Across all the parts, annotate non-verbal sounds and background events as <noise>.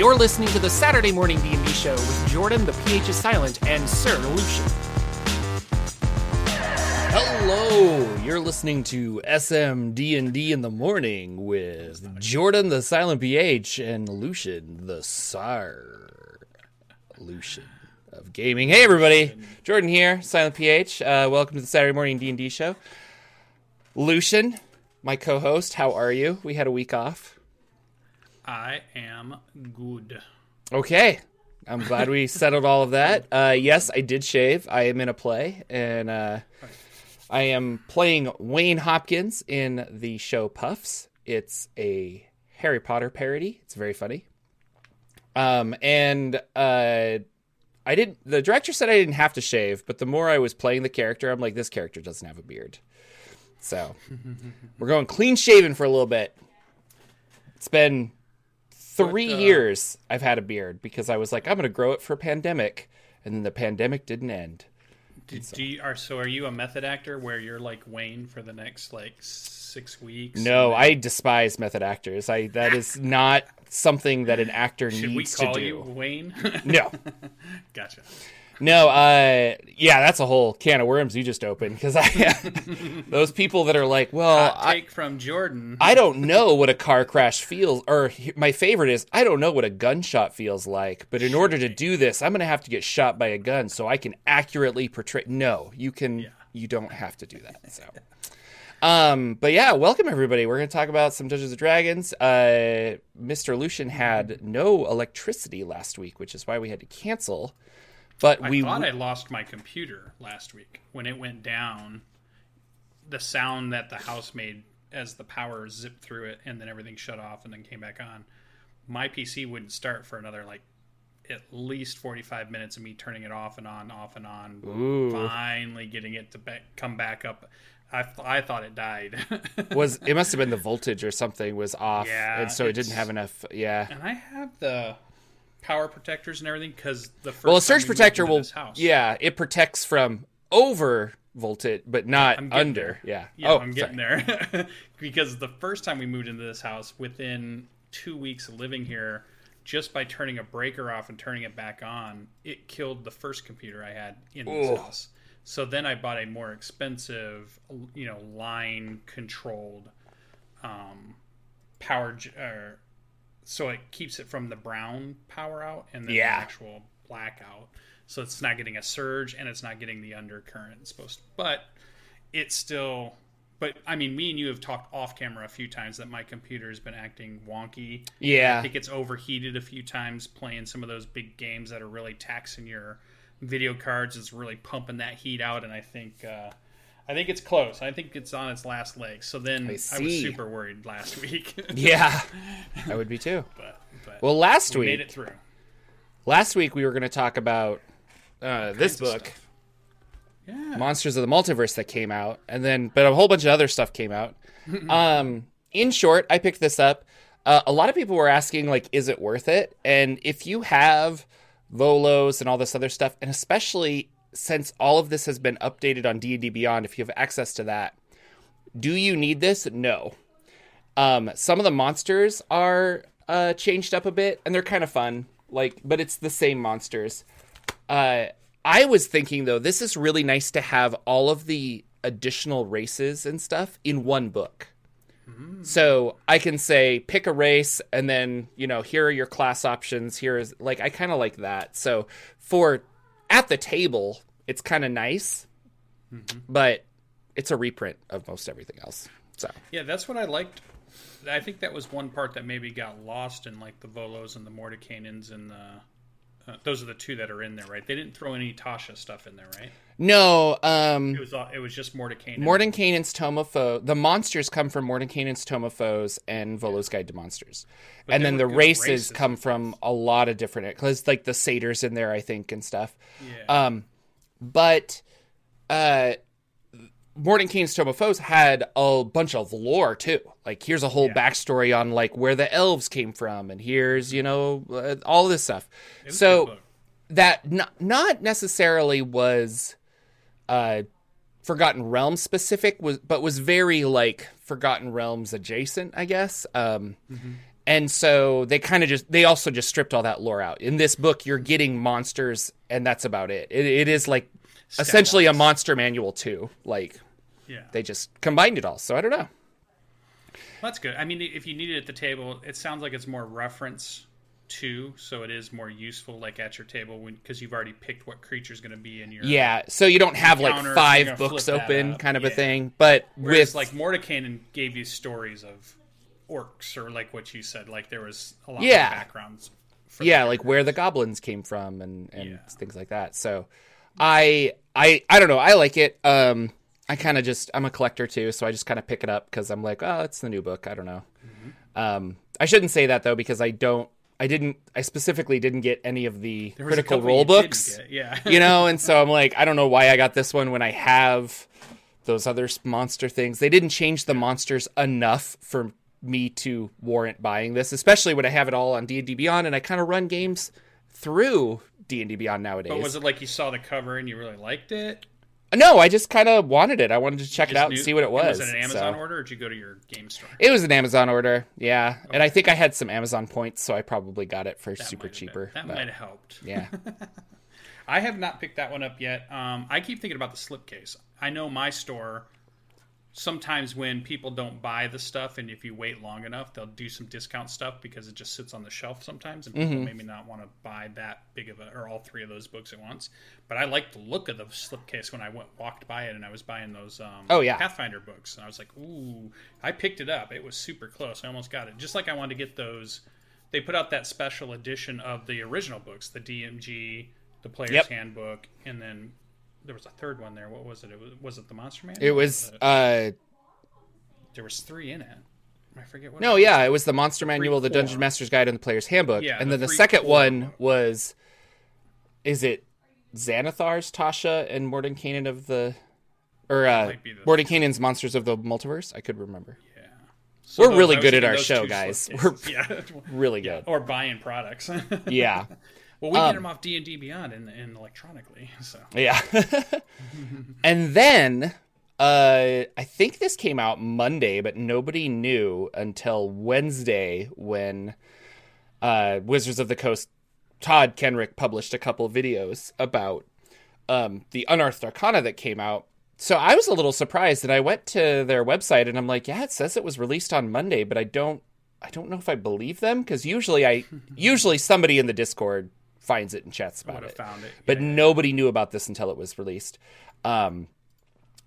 You're listening to the Saturday Morning D&D Show with Jorphdan, the PH is silent, and Sir Lucien. Hello, you're listening to SMD&D in the morning with Jorphdan, the silent PH, and Lucien, the Sar. Lucien of gaming. Hey, everybody, Jorphdan here, silent PH. Uh, welcome to the Saturday Morning D&D Show. Lucien, my co-host, how are you? We had a week off. I am good. Okay. I'm glad we <laughs> settled all of that. Uh, yes, I did shave. I am in a play, and uh, I am playing Wayne Hopkins in the show Puffs. It's a Harry Potter parody. It's very funny. Um, and uh, I did. The director said I didn't have to shave, but the more I was playing the character, I'm like, this character doesn't have a beard. So <laughs> we're going clean shaven for a little bit. It's been three What, uh, years I've had a beard because I was like, I'm going to grow it for a pandemic, and then the pandemic didn't end. Do, do you, are so? Are you a method actor where you're like Wayne for the next like six weeks? No, and I despise method actors. I that is <laughs> not something that an actor should we needs to call do. you Wayne? No, <laughs> gotcha. No. Uh, yeah, that's a whole can of worms you just opened because I <laughs> those people that are like, well, Hot I, take from Jorphdan. I don't know what a car crash feels, or my favorite is I don't know what a gunshot feels like. But in order to do this, I'm going to have to get shot by a gun so I can accurately portray. No, you can. You don't have to do that. So. Um, but yeah, welcome everybody. We're going to talk about some Dungeons and Dragons. Uh, Mr. Lucien had no electricity last week, which is why we had to cancel. But I we thought I lost my computer last week when it went down. The sound that the house made as the power zipped through it, and then everything shut off and then came back on. My PC wouldn't start for another like at least forty five minutes of me turning it off and on, off and on. Ooh. Finally getting it to back, come back up. I, th- I thought it died. <laughs> was it must have been the voltage or something was off, Yeah, and so it didn't have enough. Yeah. and I have the power protectors and everything because the first Well, a surge protector will. house, Yeah, it protects from over voltage, but not under. Yeah. Yeah, oh, I'm getting there. <laughs> because the first time we moved into this house, within two weeks of living here, just by turning a breaker off and turning it back on, it killed the first computer I had in this house. So then I bought a more expensive, you know, line controlled um, power. Or, so it keeps it from the brown power out and then Yeah. the actual blackout. So it's not getting a surge and it's not getting the undercurrent it's supposed to. But it's still but I mean me and you have talked off camera a few times that my computer has been acting wonky. I Yeah. think it's overheated a few times playing some of those big games that are really taxing your video cards. It's really pumping that heat out and I think uh I think it's close. I think it's on its last legs. So then I, was super worried last week. <laughs> Yeah. I would be too. but but Well, last we week, made it through. last week we were going to talk about uh, this book. Yeah. Monsters of the Multiverse, that came out, and then but a whole bunch of other stuff came out. <laughs> um, in short, I picked this up. Uh, a lot of people were asking, like, is it worth it? And if you have Volos and all this other stuff, and especially since all of this has been updated on D&D Beyond, if you have access to that, do you need this? No. Um, some of the monsters are uh, changed up a bit, and they're kind of fun. Like, but it's the same monsters. Uh, I was thinking though, this is really nice to have all of the additional races and stuff in one book. So I can say pick a race, and then you know here are your class options. Here is like I kind of like that. So for at the table, it's kind of nice, but it's a reprint of most everything else. So Yeah, that's what I liked. I think that was one part that maybe got lost in like the Volos and the Mordenkainens and the. Uh, those are the two that are in there, right? They didn't throw any Tasha stuff in there, right? No, um, It was all, it was just Mordenkainen. Mordenkainen's Tome of Foes. The monsters come from Mordenkainen's Tome of Foes and Volo's Guide to Monsters, and then the races, races. come from a lot of different because like the satyrs in there, I think, and stuff. Yeah. Um, but uh, Mordenkainen's Tome of Foes had a bunch of lore too. Like here's a whole Yeah. backstory on like where the elves came from, and here's you know uh, all this stuff. So that not not necessarily was uh forgotten realms specific was but was very like forgotten realms adjacent i guess um Mm-hmm. And so they kind of just they also just stripped all that lore out. In this book, you're getting monsters, and that's about it. It, it is like essentially a monster manual too. Like Yeah. they just combined it all. So I don't know. That's good. I mean, if you need it at the table, it sounds like it's more reference to, so it is more useful, like at your table, because you've already picked what creature's going to be in your. Yeah, so you don't have like five books open, kind of a thing. But Whereas, with like Mordenkainen gave you stories of orcs, or like what you said, like there was a lot Yeah. of backgrounds. For yeah, like where the goblins came from and and Yeah. things like that. So I I I don't know. I like it. Um, I kind of just I'm a collector too, so I just kind of pick it up because I'm like, oh, it's the new book. I don't know. Mm-hmm. Um, I shouldn't say that though because I don't. I didn't. I specifically didn't get any of the There was a critical role books. get, Yeah. <laughs> you know, <laughs> and so I'm like, I don't know why I got this one when I have those other monster things. They didn't change the monsters enough for me to warrant buying this, especially when I have it all on D&D Beyond and I kind of run games through D&D Beyond nowadays. But was it like you saw the cover and you really liked it? No, I just kind of wanted it. I wanted to check it out and see what it was. Was it an Amazon so- order, or did you go to your game store? It was an Amazon order, yeah. And I think I had some Amazon points, so I probably got it for That super have been- cheaper. That might have helped. yeah. <laughs> <laughs> I have not picked that one up yet. Um, I keep thinking about the slipcase. I know my store. Sometimes when people don't buy the stuff, and if you wait long enough, they'll do some discount stuff because it just sits on the shelf sometimes, and Mm-hmm. people maybe not want to buy that big of a or all three of those books at once. But I like the look of the slipcase when I went walked by it, and I was buying those um, Oh, yeah. Pathfinder books, and I was like, ooh, I picked it up. It was super close. I almost got it. Just like I wanted to get those. They put out that special edition of the original books, the DMG, the Player's Yep. Handbook, and then there was a third one there. What was it? It was, was it the Monster Man? It was uh there was three in it. I forget what. No, it was. yeah, it was the Monster Manual, the. Dungeon Master's Guide, and the Player's Handbook. Yeah, and the then the second four one was, is it Xanathar's Tasha and Mordenkainen of the, or uh, the- Mordenkainen's Monsters of the Multiverse? I could remember. Yeah. So We're those- really good at our show, guys. slipcases. <laughs> yeah. <laughs> Really good. or buying products. <laughs> Yeah, well, we Um, get them off D and D Beyond and, and electronically. So yeah. <laughs> and then, uh, I think this came out Monday, but nobody knew until Wednesday when uh, Wizards of the Coast Todd Kenreck published a couple videos about um, the Unearthed Arcana that came out. So I was a little surprised, and I went to their website, and I'm like, "Yeah, it says it was released on Monday, but I don't, I don't know if I believe them because usually I, <laughs> usually somebody in the Discord finds it and chats about it, found it. but Yeah. nobody knew about this until it was released. Um,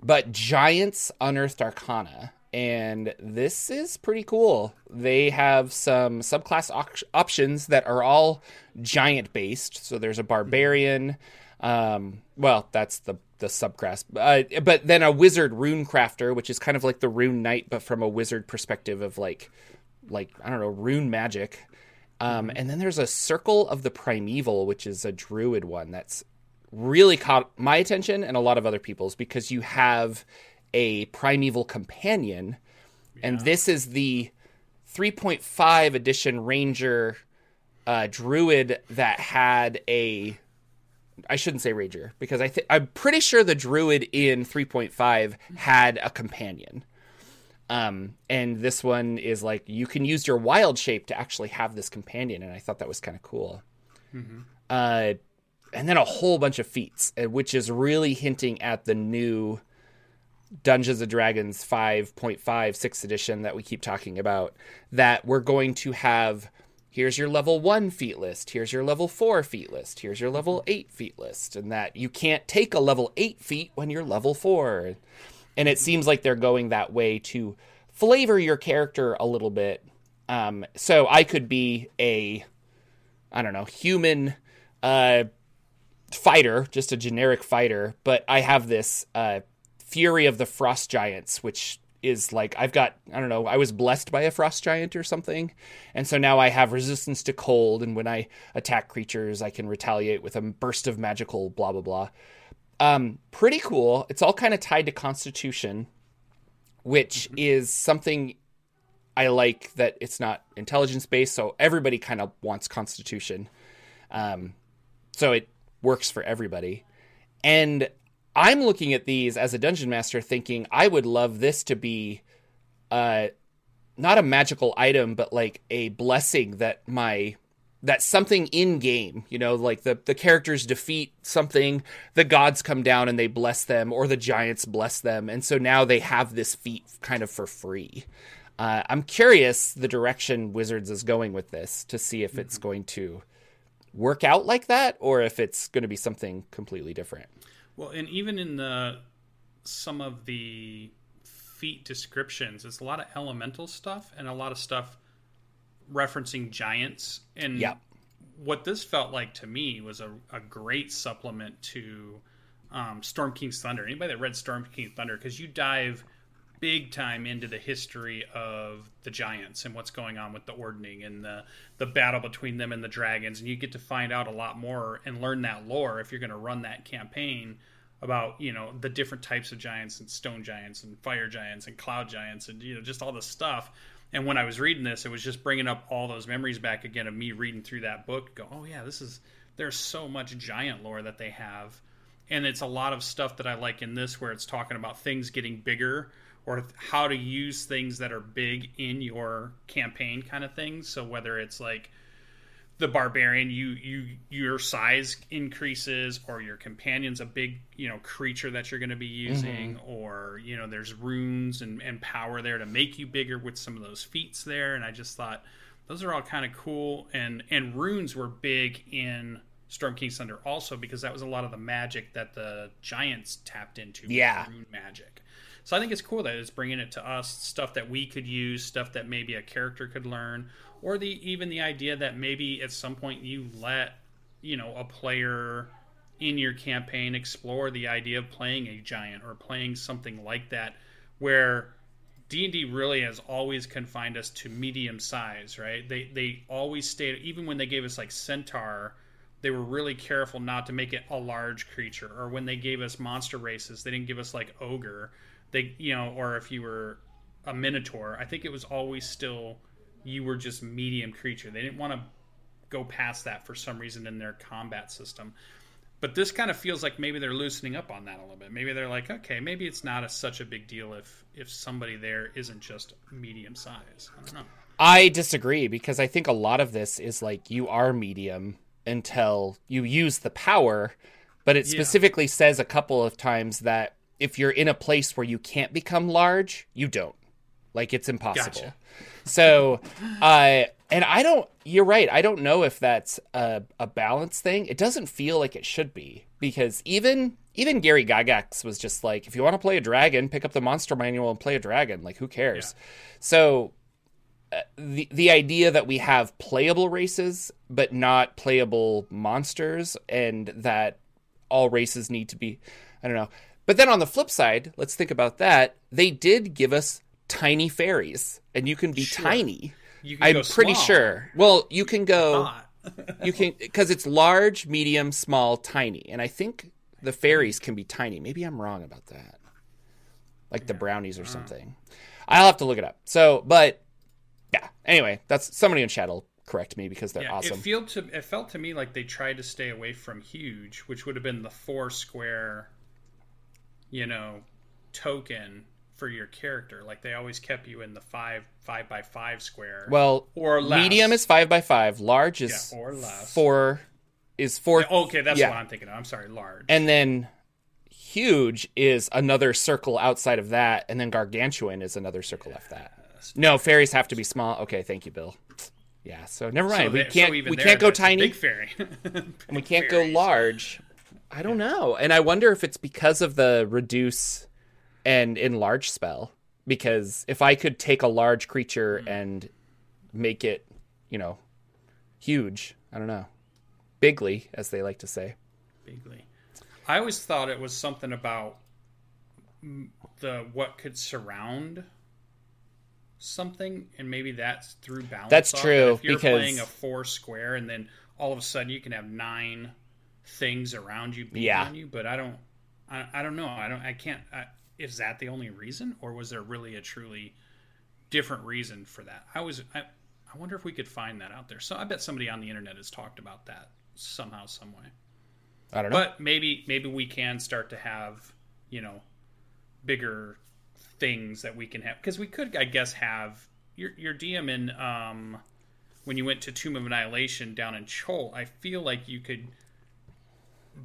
but Giants Unearthed Arcana, and this is pretty cool. They have some subclass op- options that are all giant based. So there's a barbarian. Um, well, that's the the subclass, uh, but then a wizard rune crafter, which is kind of like the rune knight, but from a wizard perspective of like, like I don't know, rune magic. Um, and then there's a circle of the primeval, which is a druid one that's really caught my attention and a lot of other people's because you have a primeval companion, and this is the 3.5 edition ranger uh, druid that had a. I shouldn't say ranger because I th- I'm pretty sure the druid in 3.5 had a companion. Um, and this one is like you can use your wild shape to actually have this companion, and I thought that was kind of cool. Uh, and then a whole bunch of feats, uh, which is really hinting at the new Dungeons and Dragons 5.5 6th edition that we keep talking about. That we're going to have here's your level 1 feat list, here's your level 4 feat list, here's your level 8 feat list, and that you can't take a level 8 feat when you're level 4. And it seems like they're going that way to flavor your character a little bit. Um, so I could be a, I don't know, human uh, fighter, just a generic fighter, but I have this uh, Fury of the Frost Giants, which is like I've got I don't know I was blessed by a frost giant or something, and so now I have resistance to cold, and when I attack creatures, I can retaliate with a burst of magical blah blah blah. Um, pretty cool. It's all kind of tied to Constitution, which is something I like that it's not intelligence based, so everybody kind of wants Constitution. Um, so it works for everybody. And I'm looking at these as a dungeon master thinking I would love this to be uh not a magical item, but like a blessing that my that something in game, you know, like the the characters defeat something, the gods come down and they bless them, or the giants bless them, and so now they have this feat kind of for free. Uh, I'm curious the direction Wizards is going with this to see if it's going to work out like that or if it's going to be something completely different. Well, and even in the some of the feat descriptions, it's a lot of elemental stuff and a lot of stuff referencing giants. And Yeah. what this felt like to me was a, a great supplement to um, Storm King's Thunder. Anybody that read Storm King's Thunder, because you dive big time into the history of the giants and what's going on with the ordning and the the battle between them and the dragons and you get to find out a lot more and learn that lore if you're going to run that campaign about you know the different types of giants and stone giants and fire giants and cloud giants and you know just all this stuff and when i was reading this it was just bringing up all those memories back again of me reading through that book go oh yeah this is there's so much giant lore that they have and it's a lot of stuff that I like in this where it's talking about things getting bigger or how to use things that are big in your campaign kind of things. So whether it's like the barbarian, you you your size increases, or your companion's a big you know creature that you're going to be mm-hmm. using, or you know there's runes and, and power there to make you bigger with some of those feats there. And I just thought those are all kind of cool. And and runes were big in Storm King's Thunder also because that was a lot of the magic that the giants tapped into. Yeah. rune magic. So I think it's cool that it's bringing it to us stuff that we could use, stuff that maybe a character could learn, or the even the idea that maybe at some point you let you know a player in your campaign explore the idea of playing a giant or playing something like that, where D&D really has always confined us to medium size, right? They they always stayed even when they gave us like centaur, they were really careful not to make it a large creature or when they gave us monster races, they didn't give us like ogre. They, you know, or if you were a minotaur, I think it was always still you were just medium creature. They didn't want to go past that for some reason in their combat system. But this kind of feels like maybe they're loosening up on that a little bit. Maybe they're like, okay, maybe it's not a, such a big deal if if somebody there isn't just medium size. I don't know. I disagree because I think a lot of this is like you are medium until you use the power, but it Yeah. specifically says a couple of times that if you're in a place where you can't become large, you don't. Like it's impossible. Gotcha. So, uh, and I don't. You're right. I don't know if that's a, a balance thing. It doesn't feel like it should be because even even Gary Gygax was just like, if you want to play a dragon, pick up the monster manual and play a dragon. Like, who cares? So the the idea that we have playable races but not playable monsters and that all races need to be I don't know. But then on the flip side, let's think about that. They did give us tiny fairies and you can be Sure. tiny. Can I'm pretty small. sure. Well, you can go you can because it's large, medium, small, tiny. And I think the fairies can be tiny. Maybe I'm wrong about that. Like the brownies or uh. something. I'll have to look it up. So, but yeah. Anyway, that's somebody in chat will correct me because they're Yeah, awesome. it felt to it felt to me like they tried to stay away from huge, which would have been the four square, you know, token for your character. Like they always kept you in the five five by five square. well, or less. medium is five by five. Large is Yeah, or less. four is four. okay, that's yeah. what I'm thinking. of. I'm sorry, large. And then huge is another circle outside of that, and then gargantuan is another circle left that. No, fairies have to be small. Okay, thank you, Bill. Yeah, so never mind. So we can't even we there, can't go tiny Big fairy. <laughs> and we can't go large. I don't know. And I wonder if it's because of the reduce and enlarge spell. Because if I could take a large creature Hmm. and make it, you know, huge, I don't know. Bigly, as they like to say. Bigly. I always thought it was something about mm, the what could surround something, and maybe that's through balance. That's off. true, If you're because- playing a four square, and then all of a sudden you can have nine things around you beating Yeah. on you, but I don't, I, I don't know. I don't. I can't. I, is that the only reason, or was there really a truly different reason for that? I was. I, I wonder if we could find that out there. So I bet somebody on the internet has talked about that somehow, some way. I don't know. But maybe maybe we can start to have you know bigger things that we can have because we could I guess have your your DM in um, when you went to Tomb of Annihilation down in Chult, I feel like you could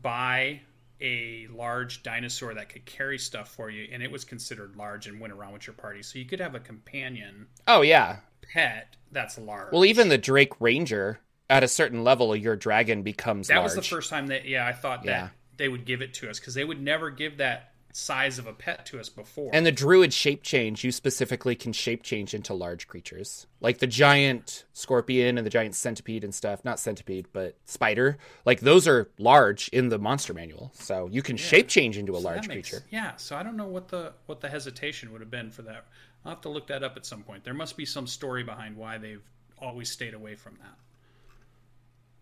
buy a large dinosaur that could carry stuff for you, and it was considered large and went around with your party. So you could have a companion Oh yeah. pet that's large. Well, even the Drake Ranger at a certain level, your dragon becomes that large. was the first time that yeah, I thought that Yeah. they would give it to us because they would never give that size of a pet to us before. And the druid shape change, you specifically can shape change into large creatures. Like the giant scorpion and the giant centipede and stuff. Not centipede, but spider. Like those are large in the monster manual. So you can shape change into a So large makes- creature. Yeah, so I don't know what the what the hesitation would have been for that. I'll have to look that up at some point. There must be some story behind why they've always stayed away from that.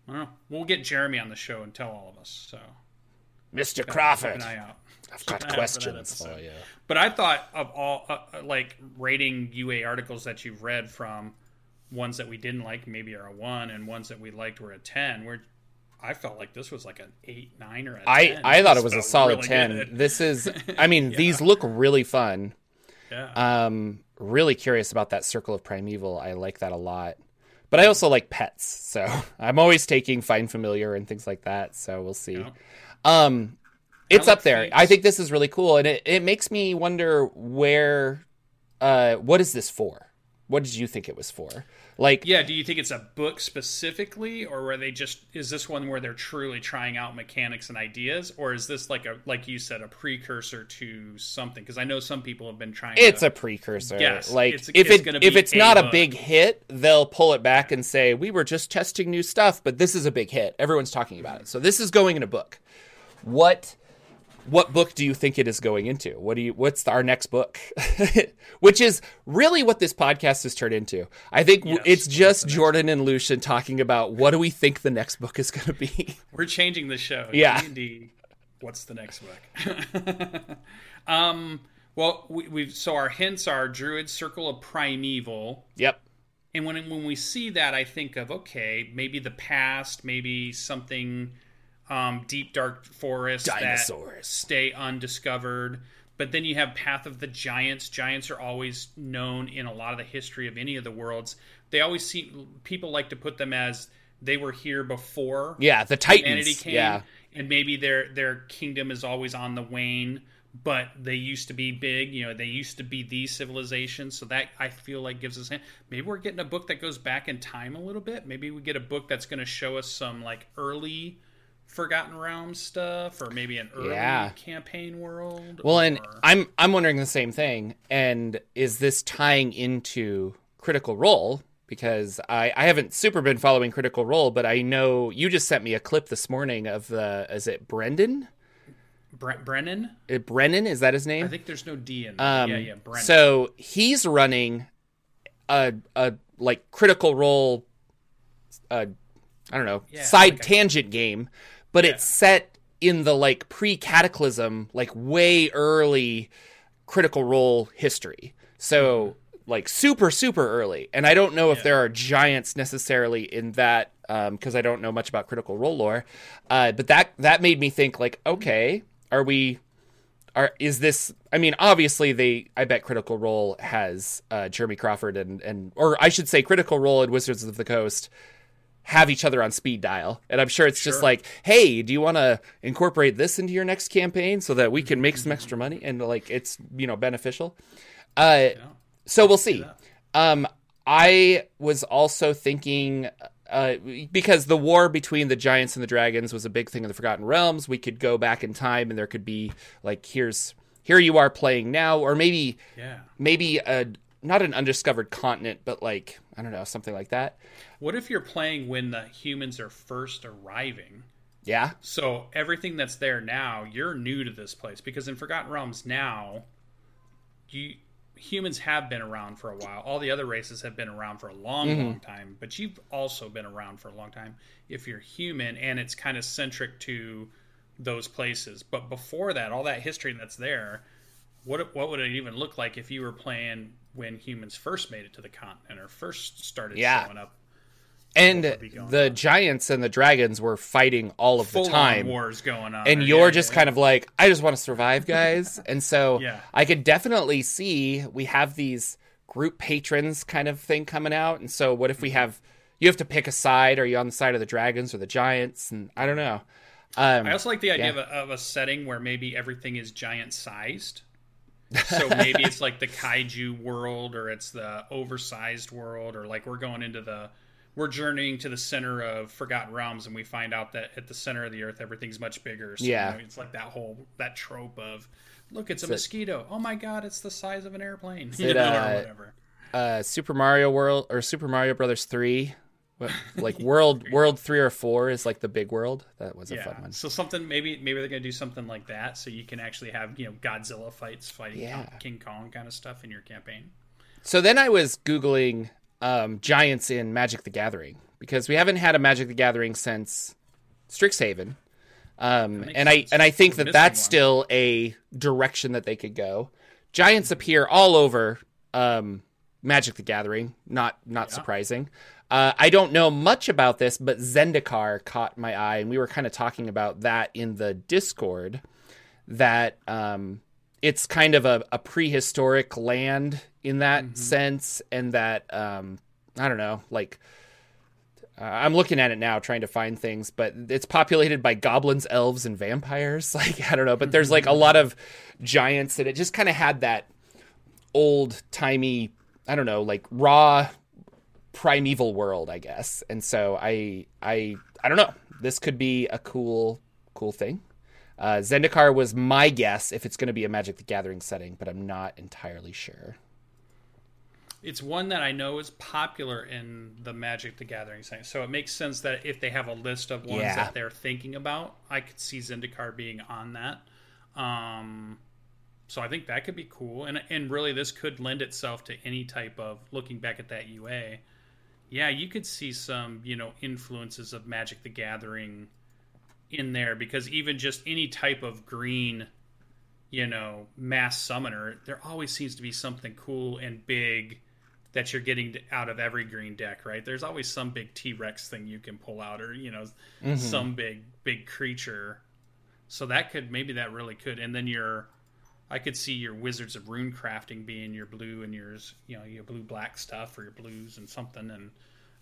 I don't know. We'll get Jeremy on the show and tell all of us. So Mr. Crawford, an eye out. I've got an for questions for you. But I thought of all uh, uh, like rating UA articles that you've read from ones that we didn't like, maybe are a one, and ones that we liked were a ten. Where I felt like this was like an eight, nine, or a I, 10. I thought it was a solid really 10. good. This is, <laughs> I mean, these look really fun. Yeah. Um, really curious about that Circle of Primeval. I like that a lot. But I also like pets, so <laughs> I'm always taking Find Familiar and things like that. So we'll see. Yeah. Um, it's up there. I think this is really cool, and it, it makes me wonder where, uh, what is this for? What did you think it was for? Like, Yeah, do you think it's a book specifically, or were they just is this one where they're truly trying out mechanics and ideas, or is this like a like you said a precursor to something? Because I know some people have been trying. it's to, a precursor. Yes, like it's- if it's it if it's a not a big hit, they'll pull it back and say we were just testing new stuff, but this is a big hit. Everyone's talking about it. So this is going in a book. What what book do you think it is going into? What do you what's our next book? <laughs> Which is really what this podcast has turned into. I think Yes, it's just Jorphdan and Lucien talking about what do we think the next book is going to be. <laughs> We're changing the show. Yeah. D&D, what's the next book? <laughs> um. Well, we, we've so our hints are Druid Circle of Primeval. yep. And when when we see that, I think of okay, maybe the past, maybe something um, deep dark forest that stay undiscovered. But then you have Path of the Giants. Giants are always known in a lot of the history of any of the worlds. They always see people like to put them as they were here before Yeah, the humanity Titans. came, Yeah. and maybe their their kingdom is always on the wane. But they used to be big, you know. They used to be the civilization, so that I feel like gives us. Maybe we're getting a book that goes back in time a little bit. Maybe we get a book that's going to show us some like early Forgotten Realms stuff, or maybe an early Yeah. campaign world. Well, and I'm I'm wondering the same thing. And is this tying into Critical Role? Because I, I haven't super been following Critical Role, but I know you just sent me a clip this morning of the is it Brendan? Bre- Brennan. Uh, Brennan is that his name? I think there's no D in. Um, yeah, yeah, Brennan. So he's running a a like Critical Role, uh, I don't know, Yeah, side like tangent game, but it's set in the like pre Cataclysm, like way early Critical Role history. So like super super early, and I don't know if Yeah. there are giants necessarily in that because I don't know much about Critical Role lore. Uh, but that that made me think like, okay, are we are is this i mean obviously they i bet critical role has uh jeremy crawford and and or i should say critical role and wizards of the coast have each other on speed dial. And i'm sure it's just like hey do you want to incorporate this into your next campaign so that we can make some extra money? And like it's you know beneficial. Uh so we'll see. Um i was also thinking uh, because the war between the giants and the dragons was a big thing in the Forgotten Realms, we could go back in time and there could be like here's here you are playing now, or maybe yeah. maybe a not an undiscovered continent, but like I don't know something like that. What if you're playing when the humans are first arriving? Yeah, So everything that's there now, you're new to this place because in Forgotten Realms now, you humans have been around for a while. All the other races have been around for a long, Mm-hmm. long time, but you've also been around for a long time if you're human and it's kind of centric to those places. But before that, all that history that's there, what what would it even look like if you were playing when humans first made it to the continent or first started Yeah. showing up? and would be going the giants and the dragons were fighting all of the Full time. wars going on, and you're yeah, just yeah, kind of like i just want to survive guys <laughs> and so Yeah. i could definitely see we have these group patrons kind of thing coming out. And so, what if we have you have to pick a side? Are you on the side of the dragons or the giants? And I don't know. Um, I also like the idea yeah. of, a, of a setting where maybe everything is giant sized so maybe <laughs> it's like the kaiju world or it's the oversized world or like we're going into the we're journeying to the center of forgotten realms and we find out that at the center of the earth everything's much bigger. So, yeah. you know, it's like that whole that trope of look it's a mosquito. Oh my god it's the size of an airplane. <laughs> It, know, uh, uh, super mario world or super mario brothers 3 <laughs> Like world world three or four is like the big world. That was yeah. a fun one. So something maybe maybe they're gonna do something like that, so you can actually have you know Godzilla fights fighting yeah. King Kong kind of stuff in your campaign. So then I was googling um, giants in Magic the Gathering because we haven't had a Magic the Gathering since Strixhaven, um, and sense. I and I think We're that that's one. still a direction that they could go. Giants appear all over um, Magic the Gathering, not not yeah. surprising. Uh, I don't know much about this, but Zendikar caught my eye, and we were kind of talking about that in the Discord. That um, it's kind of a, a prehistoric land in that sense, and that um, I don't know, like uh, I'm looking at it now, trying to find things, but it's populated by goblins, elves, and vampires. <laughs> Like I don't know, but there's like a lot of giants, and it just kind of had that old timey, I don't know, like raw primeval world, I guess. And so I I I don't know. This could be a cool cool thing. Uh, Zendikar was my guess if it's going to be a Magic the Gathering setting, but I'm not entirely sure. It's one that I know is popular in the Magic the Gathering setting, so it makes sense that if they have a list of ones Yeah. that they're thinking about, I could see Zendikar being on that. Um, so I think that could be cool, and and really this could lend itself to any type of looking back at that UA. Yeah, you could see some you know influences of Magic the Gathering in there because even just any type of green you know, mass summoner, there always seems to be something cool and big that you're getting out of every green deck, right? There's always some big T Rex thing you can pull out, or you know, mm-hmm. some big big creature. So that could maybe that really could, and then your, I could see your Wizards of Rune crafting being your blue and yours, you know, your blue black stuff or your blues and something, and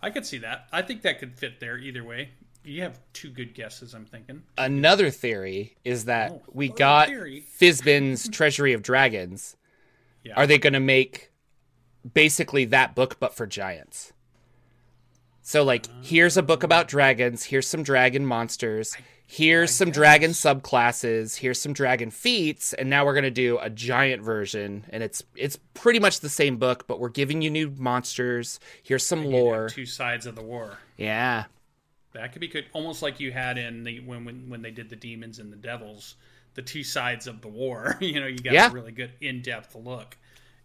I could see that. I think that could fit there either way. You have two good guesses, I'm thinking. Another theory is that Oh, we got theory. Fizban's <laughs> Treasury of Dragons. Yeah. Are they going to make basically that book but for giants? So like here's a book about ah. dragons, here's some dragon monsters, here's some dragon subclasses, here's some dragon feats, and now we're going to do a giant version and it's it's pretty much the same book but we're giving you new monsters, here's some lore. Two sides of the war. Yeah. That could be good, almost like you had in the when when, when they did the demons and the devils, the two sides of the war. <laughs> you know, you got Yeah. a really good in depth look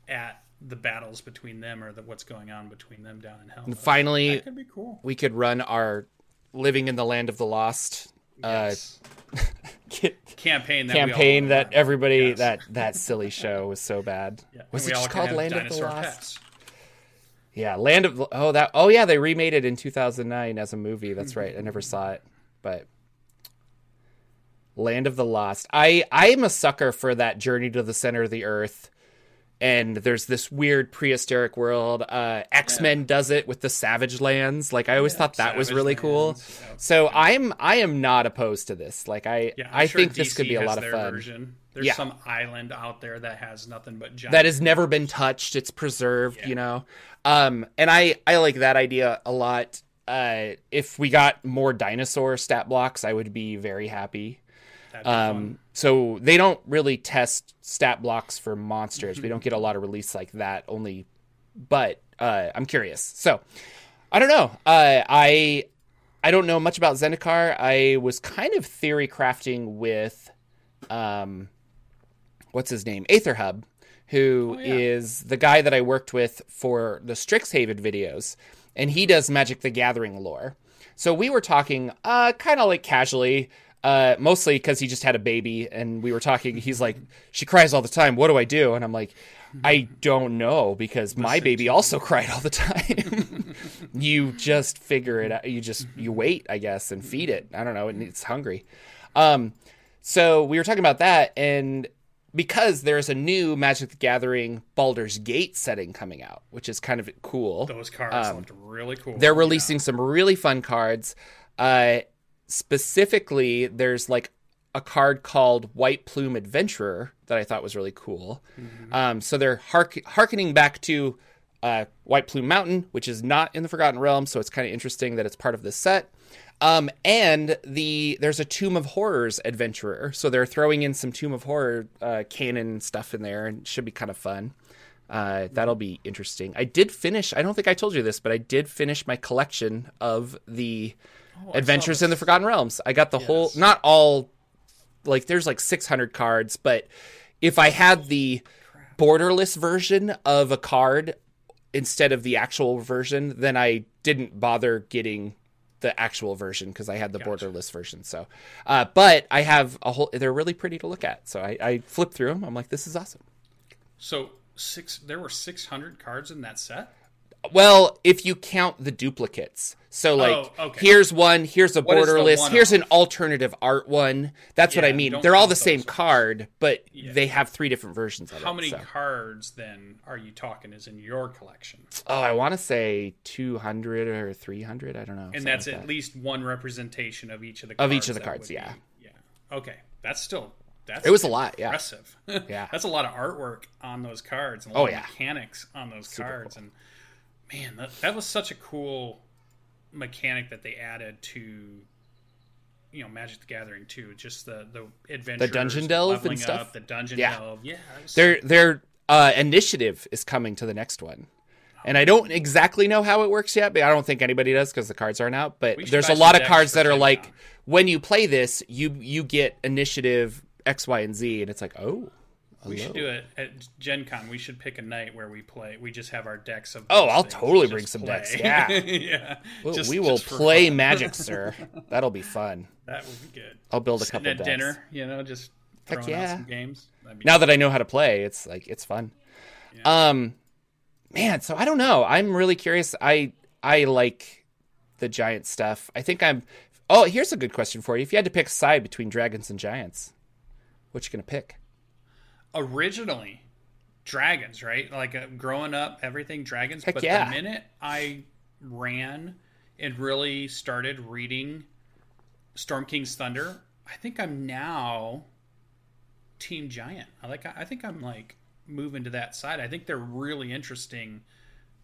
at the battles between them or the, what's going on between them down in hell. and Finally that could be cool. we could run our living in the land of the lost uh Yes. <laughs> campaign that campaign that remember. everybody Yes. that that silly show was so bad. <laughs> Yeah. Was And it just called Land of the Lost? pets. Yeah, Land of Oh, that Oh yeah, they remade it in 2009 as a movie. That's right. I never saw it. But Land of the Lost. I I am a sucker for that journey to the center of the earth. And there's this weird prehistoric world. Uh, X Men does it with the Savage Lands. Like I always thought that was Savage really cool. Yeah. So I'm I am not opposed to this. Like I Yeah, I'm sure think this could be a lot of fun. Version. There's Yeah. some island out there that has nothing but giant. that has never been touched it's preserved you know um and i i like that idea a lot uh if we got more dinosaur stat blocks i would be very happy. That'd be fun. um so they don't really test stat blocks for monsters. We don't get a lot of release like that only but uh i'm curious. So i don't know. Uh i i don't know much about zendikar. I was kind of theory crafting with um what's his name? Aetherhub who is yeah. the guy that i worked with for the strixhaven videos and he does magic the gathering lore. So we were talking uh kind of like casually uh mostly because he just had a baby and we were talking he's like she cries all the time what do i do? And i'm like i don't know because my baby also cried all the time. <laughs> You just figure it out you just you wait i guess and feed it. I don't know and it's hungry. Um so we were talking about that and because there's a new Magic the Gathering Baldur's Gate setting coming out, which is kind of cool. Those cards looked really cool. Um, They're releasing some really fun cards. Uh, specifically, there's like a card called White Plume Adventurer that I thought was really cool. Um, so they're hark- harkening back to uh, White Plume Mountain, which is not in the Forgotten Realm. So it's kind of interesting that it's part of this set. Um, and the there's a Tomb of Horrors adventurer, so they're throwing in some Tomb of Horror uh, canon stuff in there, and should be kind of fun. Uh, that'll be interesting. I did finish. I don't think I told you this, but I did finish my collection of the Oh, Adventures in the. Forgotten Realms. I got the whole, not all, like there's like 600 cards, but if I had the borderless version of a card instead of the actual version, then I didn't bother getting the actual version because I had the borderless version. So, uh, but I have a whole. They're really pretty to look at. So I, I flipped through them. I'm like, this is awesome. So six. There were six hundred cards in that set. Well, if you count the duplicates. So oh, like Oh, okay. here's one, here's a What is borderless, here's an alternative art one. That's what I mean. They're all the same those. card, but they have three different versions of How it. How many so. cards then are you talking is in your collection? Oh, I want to say 200 or 300, I don't know. And that's like at that. least one representation of each of the Of cards each of the cards, yeah. be- yeah. Okay, that's still that's It was a lot, yeah. impressive. <laughs> Yeah. that's a lot of artwork on those cards. And a Oh, lot of yeah. mechanics on those cards, and man, that, that was such a cool mechanic that they added to. You know, Magic the Gathering too. Just the the adventure, the dungeon delve and stuff? Up, the dungeon Yeah. delve. Yeah, Their their uh, initiative is coming to the next one. And I don't exactly know how it works yet, but I don't think anybody does because the cards aren't out. But there's a lot of cards that are like Con. when you play this, you you get initiative X, Y, and Z, and it's like, oh, We should do it at Gen Con. We should pick a night where we play. We just have our decks of. Oh, I'll totally bring some play. decks, yeah. <laughs> yeah. Well, Just- we will play fun. Magic, sir. <laughs> That'll be fun. That would be good. I'll build a Sitting couple at decks. dinner, you know, just Heck throwing yeah. games. Now that I know how to play, it's like it's fun. Um, man, so I don't know. I'm really curious. I I like the giant stuff. I think I'm. Oh, here's a good question for you. If you had to pick a side between dragons and giants, what you gonna pick? Originally dragons, right? Like uh, growing up, everything dragons. Heck but yeah. the minute I ran and really started reading Storm King's Thunder, I think I'm now Team Giant. I like. I think I'm like moving to that side. I think they're really interesting.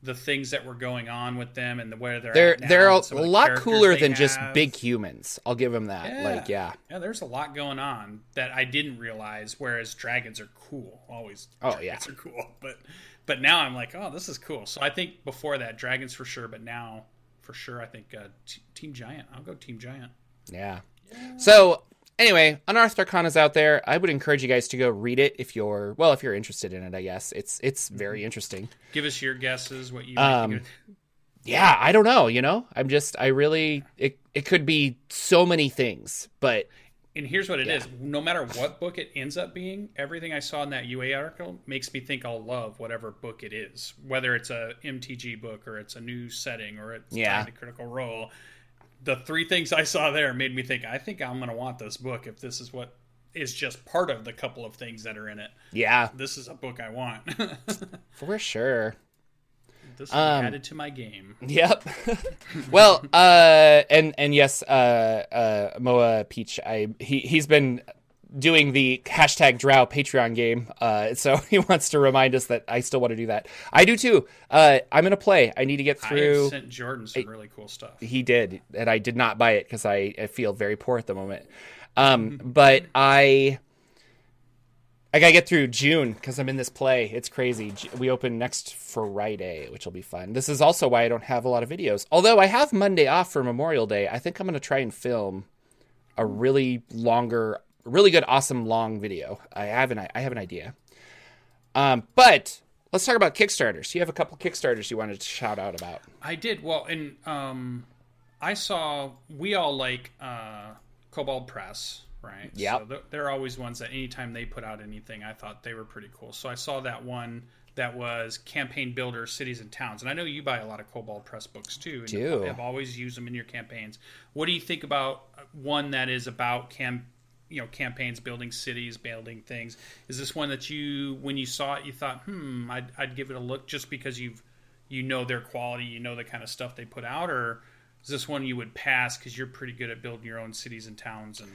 The things that were going on with them and the where they're They're they're a, the lot cooler than just big humans. I'll give them that. Like yeah. Yeah, there's a lot going on that I didn't realize. Whereas dragons are cool, always. Oh, dragons yeah. are cool. <laughs> But but now I'm like, oh, this is cool. So I think before that, dragons for sure. But now, for sure, I think uh, t- Team Giant. I'll go Team Giant. Yeah. So anyway, Unearthed Arcana's out there. I would encourage you guys to go read it if you're well, if you're interested in it. I guess it's it's very interesting. Give us your guesses. What you Um, think Yeah, I don't know. You know, I'm just I really it it could be so many things, but And here's what it is: no matter what book it ends up being, everything I saw in that UA article makes me think I'll love whatever book it is, whether it's a MTG book or it's a new setting or it's Yeah. tied to Critical Role. The three things I saw there made me think I think I'm going to want this book if this is what is just part of the couple of things that are in it. yeah, This is a book I want. <laughs> for sure. this Um, added to my game. Yep. <laughs> well, uh, and and yes, uh, uh, Moa Peach, I he he's been doing the hashtag Drow Patreon game, uh, so <laughs> he wants to remind us that I still want to do that. I do too. Uh, I'm gonna play. I need to get through. have sent Jorphdan some really cool stuff. he did, and I did not buy it because I, I feel very poor at the moment. Um, <laughs> but I. I gotta get through June because I'm in this play. It's crazy. We open next Friday, which will be fun. This is also why I don't have a lot of videos. Although I have Monday off for Memorial Day, I think I'm gonna try and film a really longer, really good, awesome long video. I have an I have an idea. Um, but let's talk about Kickstarters. You have a couple Kickstarters you wanted to shout out about. I did well, and um, I saw we all like uh, Kobold Press, right? Yeah, So they're always ones that anytime they put out anything, I thought they were pretty cool. So I saw that one that was campaign builder cities and towns, and I know you buy a lot of Kobold Press books too. And Do. Have always used them in your campaigns. What do you think about one that is about cam you know campaigns, building cities, building things. Is this one that you, when you saw it, you thought, hmm, I'd, I'd give it a look just because you've you know their quality, you know the kind of stuff they put out, or is this one you would pass because you're pretty good at building your own cities and towns and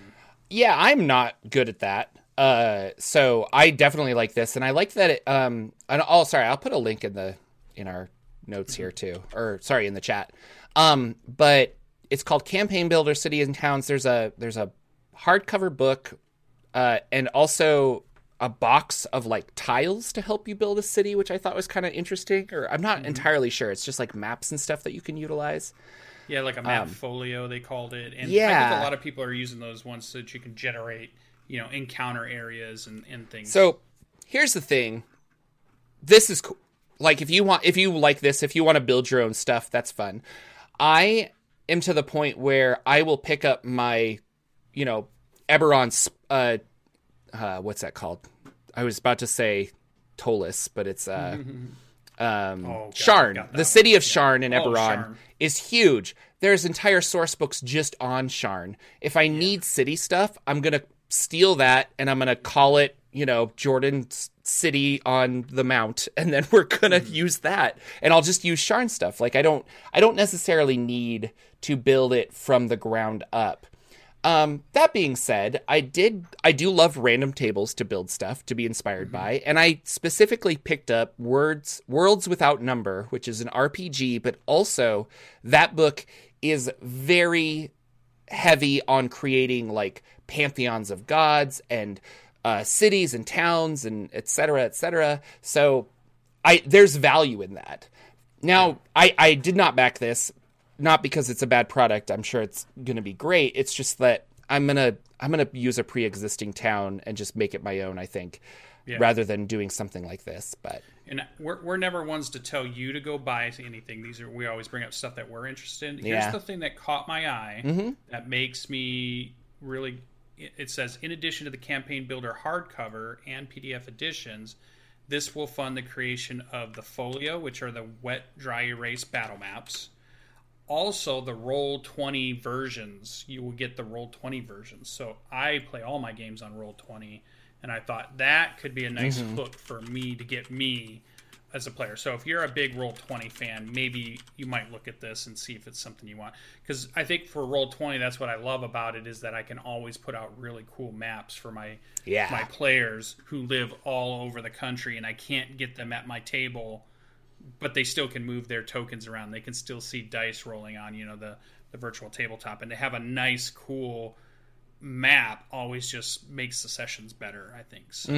yeah i'm not good at that. Uh so i definitely like this and i like that it um and oh sorry i'll put a link in the in our notes here too or sorry in the chat. Um but it's called campaign builder cities and towns. There's a there's a hardcover book uh and also a box of like tiles to help you build a city which i thought was kind of interesting or i'm not entirely sure it's just like maps and stuff that you can utilize yeah, like a map folio they called it, and I Um, yeah. think a lot of people are using those ones so that you can generate you know encounter areas and, and things. So here's the thing. This is cool. Like if you want if you like this, if you want to build your own stuff, that's fun. I am to the point where I will pick up my, you know, Eberron sp- uh uh what's that called? I was about to say Tolis, but it's uh um Oh, Sharn. The city of Sharn in Oh, Eberron is huge. There's entire source books just on Sharn. If I need city stuff, I'm gonna steal that and I'm gonna call it, you know, Jordan's City on the Mount, <laughs> and then we're gonna Mm-hmm. use that. And I'll just use Sharn stuff. Like I don't, I don't necessarily need to build it from the ground up. Um, that being said, I did I do love random tables to build stuff to be inspired by, and I specifically picked up Words Worlds Without Number, which is an RPG, but also that book is very heavy on creating like pantheons of gods and uh, cities and towns and etc. cetera, et cetera. So I there's value in that. Now, I, I did not back this, not because it's a bad product. I'm sure it's going to be great. It's just that I'm gonna I'm gonna use a pre-existing town and just make it my own. I think, Yeah. rather than doing something like this. But and we're, we're never ones to tell you to go buy anything. These are we always bring up stuff that we're interested in. Here's Yeah. Mm-hmm. the thing that caught my eye that makes me really. It says in addition to the campaign builder hardcover and PDF editions, this will fund the creation of the folio, which are the wet dry erase battle maps. Also, the roll 20 versions. You will get the roll 20 versions. So I play all my games on roll 20, and I thought that could be a nice mm-hmm. hook for me to get me as a player. So if you're a big roll 20 fan, maybe you might look at this and see if it's something you want. Because I think for roll 20, that's what I love about it is that I can always put out really cool maps for my Yeah. my players who live all over the country, and I can't get them at my table but they still can move their tokens around. They can still see dice rolling on, you know, the the virtual tabletop, and to have a nice, cool map always just makes the sessions better. I think so.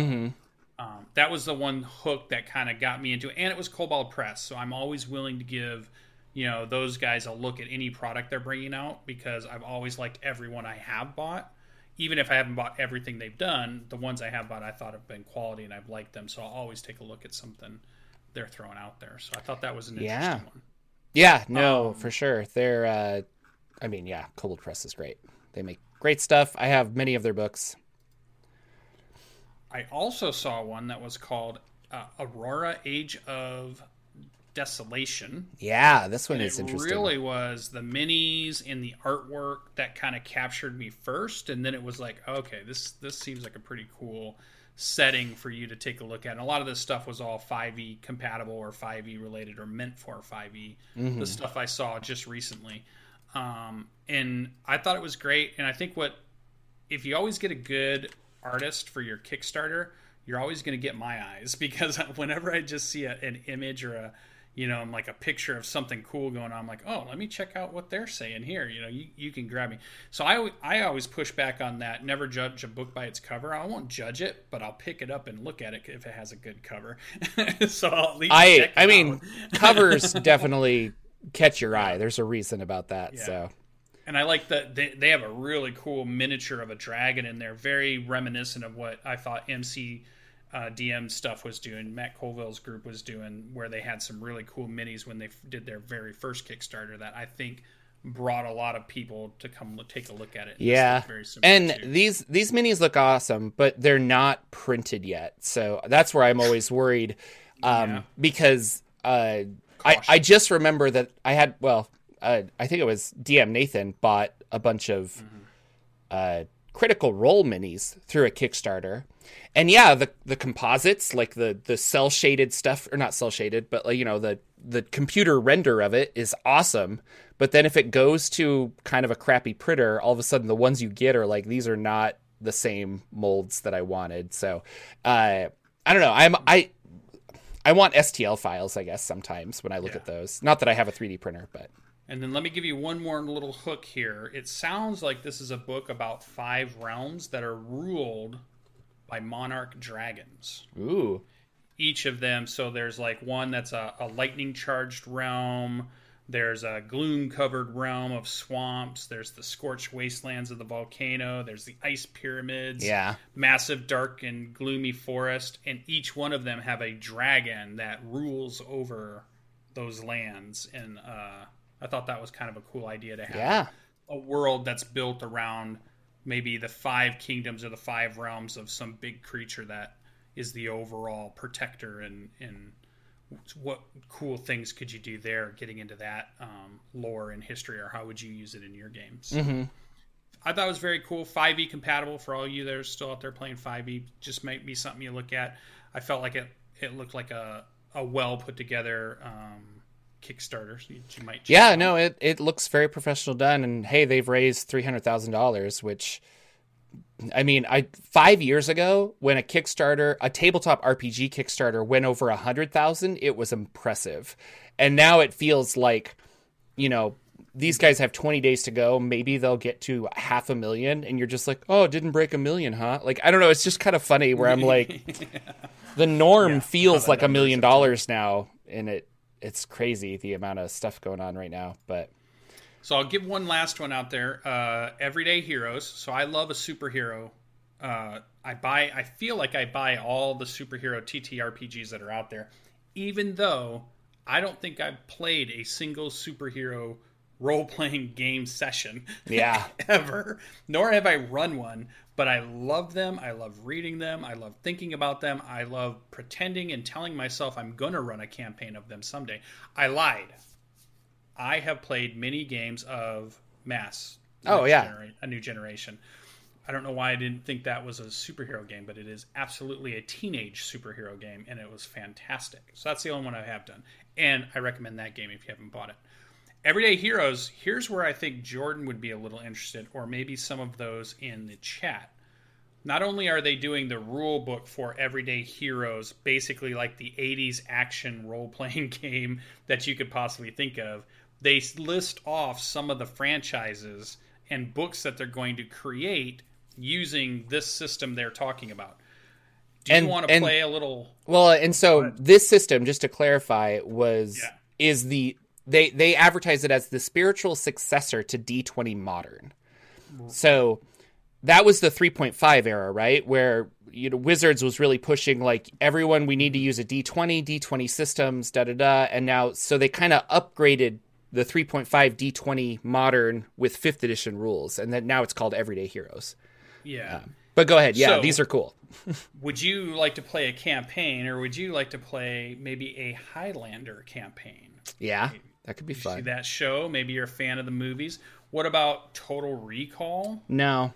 Um, that was the one hook that kind of got me into it, and it was Kobold Press, so I'm always willing to give. You know those guys a look at any product they're bringing out because I've always liked everyone I have bought, even if I haven't bought everything they've done. The ones I have bought, I thought have been quality, and I've liked them. So I'll always take a look at something they're throwing out there. So I thought that was an Yeah. interesting one. yeah, no, Um, for sure. They're, uh, I mean, yeah, Kobold Press is great. They make great stuff. I have many of their books. I also saw one that was called uh, Aurora Age of Desolation. Yeah, this one is it interesting. really was the minis and the artwork that kind of captured me first, and then it was like, okay, this this seems like a pretty cool setting for you to take a look at. And a lot of this stuff was all 5e compatible or 5e related or meant for 5e. Mm-hmm. The stuff I saw just recently, um, and I thought it was great. And I think what if you always get a good artist for your Kickstarter, you're always going to get my eyes <laughs> because whenever I just see a, an image or a you know, like a picture of something cool going on. I'm like, oh, let me check out what they're saying here. You know, you, you can grab me. So I, I always push back on that. Never judge a book by its cover. I won't judge it, but I'll pick it up and look at it if it has a good cover. <laughs> so I'll at least I I mean, <laughs> covers definitely catch your eye. There's a reason about that. So And I like that they, they have a really cool miniature of a dragon in there, very reminiscent of what I thought MC uh, DM stuff was doing. Matt Colville's group was doing, where they had some really cool minis when they f- did their very first Kickstarter that I think brought a lot of people to come look, take a look at it. Yeah, and to- these these minis look awesome, but they're not printed yet. So that's where I'm always worried, <laughs> um, Yeah. because uh, I I just remember that I had well, uh, I think it was DM Nathan bought a bunch of Mm-hmm. uh, Critical Role minis through a Kickstarter, and yeah, the the composites like the the cell shaded stuff or not cell shaded, but like you know the the computer render of it is awesome. But then if it goes to kind of a crappy printer, all of a sudden the ones you get are like these are not the same molds that I wanted. So uh, I don't know. I'm I I want STL files, I guess, sometimes when I look Yeah. at those. Not that I have a 3D printer, but And then let me give you one more little hook here. It sounds like this is a book about five realms that are ruled by monarch dragons. ooh, Each of them, so there's like one that's a, a lightning charged realm. There's a gloom covered realm of swamps. There's the scorched wastelands of the volcano. There's the ice pyramids. yeah, massive dark and gloomy forest and each one of them have a dragon that rules over those lands and uh, i thought that was kind of a cool idea to have yeah, a world that's built around maybe the five kingdoms or the five realms of some big creature that is the overall protector and and what cool things could you do there getting into that um, lore and history or how would you use it in your games? Mhm. i thought it was very cool. 5e compatible for all you that are still out there playing 5e just might be something you look at. I felt like it it looked like a, a well put together um, kickstarter so you, you might yeah. out. No, it it looks very professional done, and hey, they've raised three hundred thousand dollars, which. I mean, I five years ago when a Kickstarter, a tabletop RPG Kickstarter went over a hundred thousand, it was impressive, and now it feels like, you know, these guys have twenty days to go. Maybe they'll get to half a million, and you're just like, oh, it didn't break a million, huh? Like I don't know. It's just kind of funny where I'm <laughs> like, the norm feels like a million dollars now, and it it's crazy the amount of stuff going on right now. But So I'll give one last one out there. Uh, Everyday Heroes. So I love a superhero. Uh, I buy. I feel like I buy all the superhero TTRPGs that are out there, even though I don't think I've played a single superhero role playing game session. <laughs> Yeah. ever. Nor have I run one. But I love them. I love reading them. I love thinking about them. I love pretending and telling myself I'm gonna run a campaign of them someday. I lied. I have played many games of Masks. Oh, yeah. Genera- a new generation. I don't know why I didn't think that was a superhero game, but it is absolutely a teenage superhero game, and it was fantastic. So that's the only one I have done, and I recommend that game if you haven't bought it. Everyday Heroes. Here's where I think Jordan would be a little interested, or maybe some of those in the chat. Not only are they doing the rule book for Everyday Heroes, basically like the 80s action <laughs> role playing game that you could possibly think of, they list off some of the franchises and books that they're going to create using this system they're talking about. Do And- you want to and- play a little? Well, and so this system, just to clarify, was Yeah. is the they they advertise it as the spiritual successor to D20 Modern. So that was the 3.5 era, right? Where you know Wizards was really pushing like everyone we need to use a D20, D20 systems, da da da, and now so they kind of upgraded the 3.5 D20 Modern with 5th edition rules, and then now it's called Everyday Heroes. Yeah. Um, but go ahead, yeah, So- these are cool. <laughs> Would you like to play a campaign, or would you like to play maybe a Highlander campaign? Yeah, that could be See fun. that show? Maybe you're a fan of the movies. What about Total Recall? No,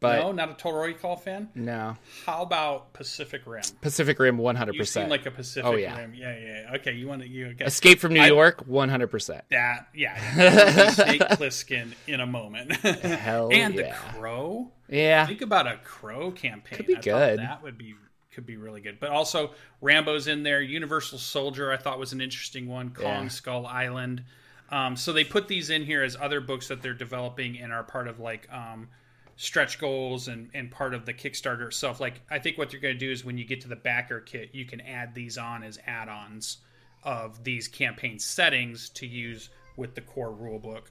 but no, not a Total Recall fan. no. How about Pacific Rim? Pacific Rim, one hundred You seem percent. like a Pacific Oh, yeah. Rim. Yeah, yeah. Okay, you want to you okay. Escape from New I- York, one hundred percent. that? Yeah, <laughs> yeah. Snake Plissken in a moment. Hell and yeah. the Crow. Yeah, Think about a Crow campaign. Could be I good. That would be could be really good. But also Rambo's in there. Universal Soldier I thought was an interesting one. Kong Yeah. Skull Island. Um, so they put these in here as other books that they're developing and are part of like um, stretch goals and, and part of the Kickstarter itself. Like I think what they're going to do is when you get to the backer kit, you can add these on as add-ons of these campaign settings to use with the core rule book.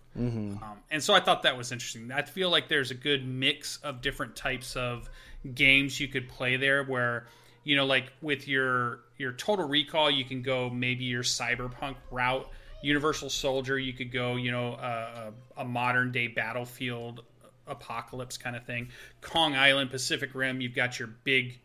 Um, and so I thought that was interesting. I feel like there's a good mix of different types of games you could play there where you know like with your your total recall you can go maybe your cyberpunk route universal soldier you could go you know uh, a, a modern day battlefield apocalypse kind of thing kong island pacific rim you've got your big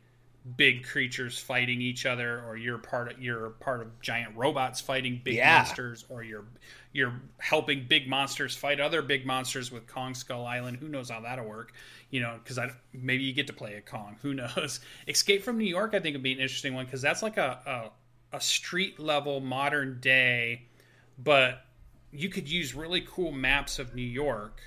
big creatures fighting each other, or you're part of you're part of giant robots fighting big Yeah. monsters, or you're you're helping big monsters fight other big monsters with Kong Skull Island. Who knows how that'll work? You know, because I maybe you get to play a Kong. Who <laughs> knows? Escape from New York, I think would be an interesting one because that's like a, a a street level modern day, but you could use really cool maps of New York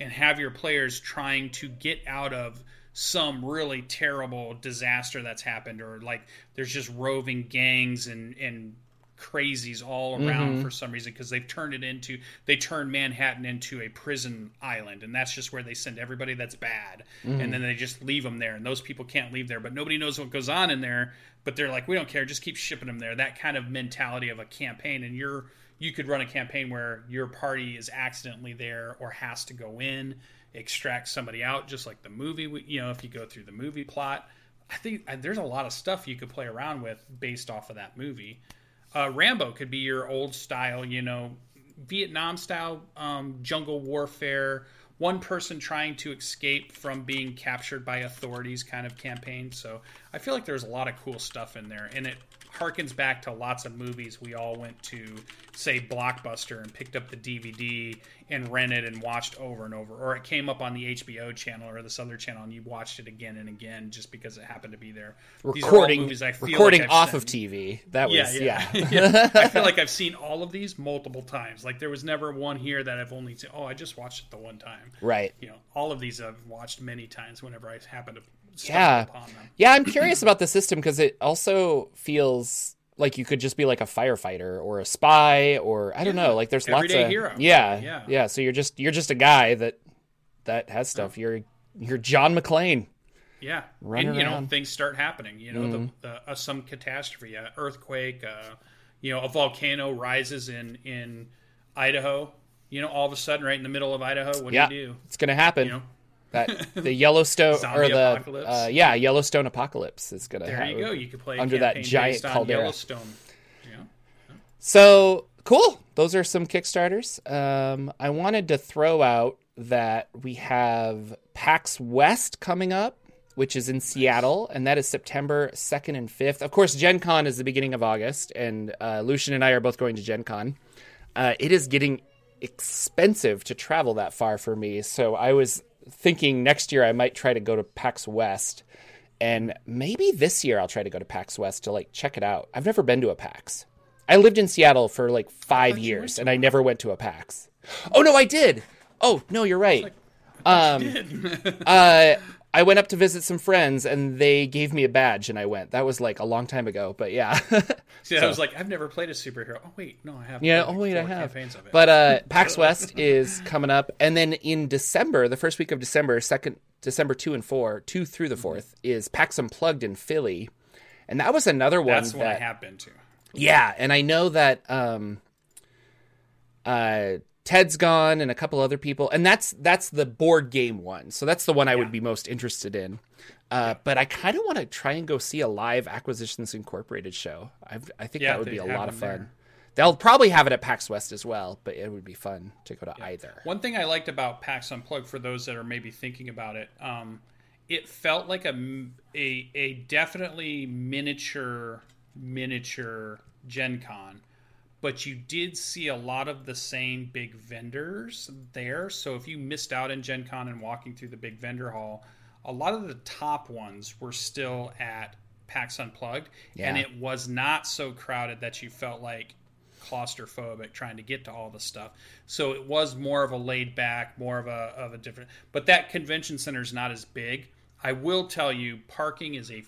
and have your players trying to get out of some really terrible disaster that's happened or like there's just roving gangs and and crazies all around mm-hmm. for some reason because they've turned it into they turned Manhattan into a prison island and that's just where they send everybody that's bad. And mm-hmm. then they just leave them there and those people can't leave there but nobody knows what goes on in there but they're like we don't care just keep shipping them there. That kind of mentality of a campaign and you're you could run a campaign where your party is accidentally there or has to go in extract somebody out just like the movie you know if you go through the movie plot. I think there's a lot of stuff you could play around with based off of that movie uh, rambo could be your old style you know vietnam style um, jungle warfare one person trying to escape from being captured by authorities kind of campaign. So i feel like there's a lot of cool stuff in there and it harkens back to lots of movies we all went to say blockbuster and picked up the dvd and rented and watched over and over or it came up on the hbo channel or this other channel and you watched it again and again just because it happened to be there These are all recording movies I feel recording I've off seen. of TV. That was yeah. yeah. <laughs> Yeah. I feel like <laughs> I've seen all of these multiple times. Like there was never one here that I've only seen. Oh, I just watched it the one time. right. You know, all of these I've watched many times whenever I happen to Yeah. Yeah, I'm curious about the system because it also feels like you could just be like a firefighter or a spy or I don't know. Like there's lots of hero. yeah, Yeah. yeah. So you're just you're just a guy that that has stuff. You're you're John McClane. Yeah, Run and you know around. Mm-hmm. things start happening. You know, the, the uh, some catastrophe, uh, earthquake. Uh, you know, a volcano rises in in Idaho. You know, all of a sudden, right in the middle of Idaho, what Yeah, do you do? it's gonna happen. You know, that <laughs> the Yellowstone or the apocalypse. uh, yeah Yellowstone apocalypse is gonna there have, you go. You could play under that giant caldera. Yellowstone. Yeah. So cool. Those are some Kickstarters. Um, I wanted to throw out that we have PAX West coming up, which is in Seattle, and that is September 2nd and 5th. Of course, Gen Con is the beginning of August, and uh, Lucien and I are both going to Gen Con. Uh, it is getting expensive to travel that far for me, so I was thinking next year I might try to go to PAX West. And maybe this year I'll try to go to PAX West to like check it out. I've never been to a PAX. I lived in Seattle for like five years and I never went to a PAX. Oh no, I did. Oh no, you're right. Um, <laughs> uh, I went up to visit some friends and they gave me a badge and I went. That was like a long time ago, but yeah. <laughs> See, I was like, I've never played a superhero. Oh wait, no, I have. Yeah. Oh wait, I have. campaigns of it. But uh, PAX West <laughs> is coming up, and then in December, the first week of December, second December two and four, two through the fourth, is PAX Unplugged in Philly, and that was another one that's one I that have been to. yeah, and I know that um, uh, Ted's gone and a couple other people, and that's that's the board game one. So that's the one I would be most interested in. Uh, but I kind of want to try and go see a live Acquisitions Incorporated show. I've, I think Yeah, that would be a lot of fun. there. They'll probably have it at PAX West as well, but it would be fun to go to either. One thing I liked about PAX Unplugged for those that are maybe thinking about it, um, it felt like a, a a definitely miniature miniature Gen Con, but you did see a lot of the same big vendors there. So if you missed out in Gen Con and walking through the big vendor hall, a lot of the top ones were still at PAX Unplugged, and it was not so crowded that you felt like claustrophobic trying to get to all the stuff. So it was more of a laid back, more of a of a different. But that convention center is not as big. I will tell you, parking is a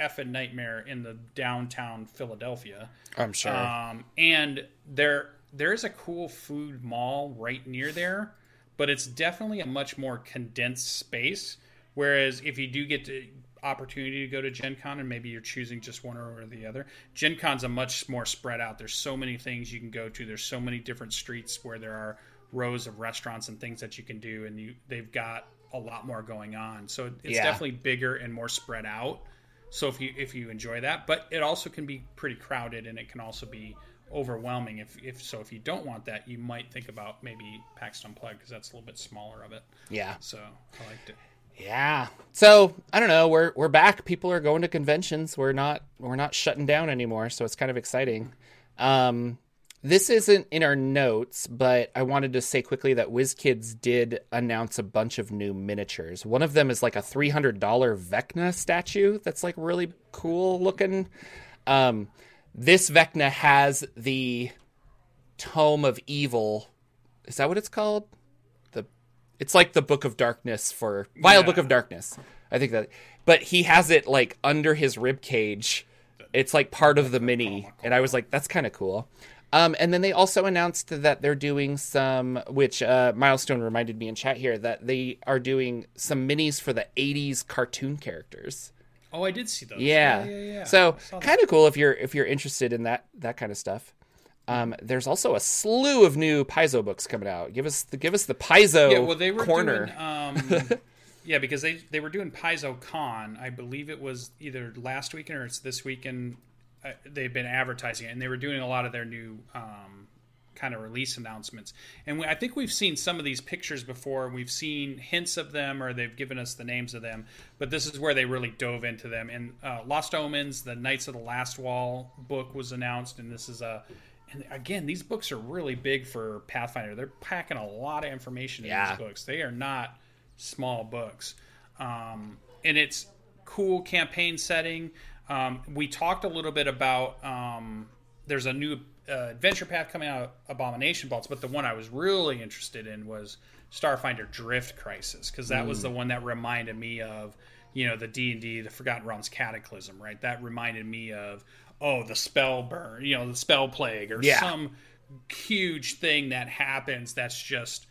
effing nightmare in the downtown Philadelphia. I'm sure. Um, and there there is a cool food mall right near there, but it's definitely a much more condensed space. Whereas if you do get the opportunity to go to Gen Con and maybe you're choosing just one or the other, Gen Con's a much more spread out. There's so many things you can go to. There's so many different streets where there are rows of restaurants and things that you can do, and you they've got a lot more going on. So it's Yeah. definitely bigger and more spread out. So if you if you enjoy that, but it also can be pretty crowded and it can also be overwhelming. If if so, if you don't want that, you might think about maybe PAX Unplugged because that's a little bit smaller of it. yeah. So I liked it. Yeah. So I don't know. We're we're back. People are going to conventions. We're not we're not shutting down anymore. So it's kind of exciting. Um, this isn't in our notes, but I wanted to say quickly that WizKids did announce a bunch of new miniatures. One of them is like a three hundred dollar Vecna statue that's like really cool looking. Um, this Vecna has the Tome of Evil. Is that what it's called? The it's like the Book of Darkness for Vile Yeah. Book of Darkness. I think that, but he has it like under his rib cage. It's like part of the mini, and I was like, that's kind of cool. Um, and then they also announced that they're doing some, which uh, Milestone reminded me in chat here that they are doing some minis for the '80s cartoon characters. Oh, I did see those. Yeah. yeah, yeah. So saw that. kind of cool if you're if you're interested in that that kind of stuff. Um, there's also a slew of new Paizo books coming out. Give us the give us the Paizo yeah, well, they were corner. doing. Um, <laughs> yeah, because they they were doing Paizo Con. I believe it was either last weekend or it's this weekend. Uh, they've been advertising it, and they were doing a lot of their new um, kind of release announcements. And we, I think we've seen some of these pictures before. We've seen hints of them, or they've given us the names of them. But this is where they really dove into them. And uh, Lost Omens, the Knights of the Last Wall book was announced, and this is a. And again, these books are really big for Pathfinder. They're packing a lot of information in Yeah. these books. They are not small books, um, and it's cool campaign setting. Um, we talked a little bit about um, there's a new uh, adventure path coming out, Abomination Vaults, but the one I was really interested in was Starfinder Drift Crisis because that was the one that reminded me of you know the D and D, the Forgotten Realms Cataclysm, right? That reminded me of oh the spell burn, you know the spell plague or Yeah. some huge thing that happens that's just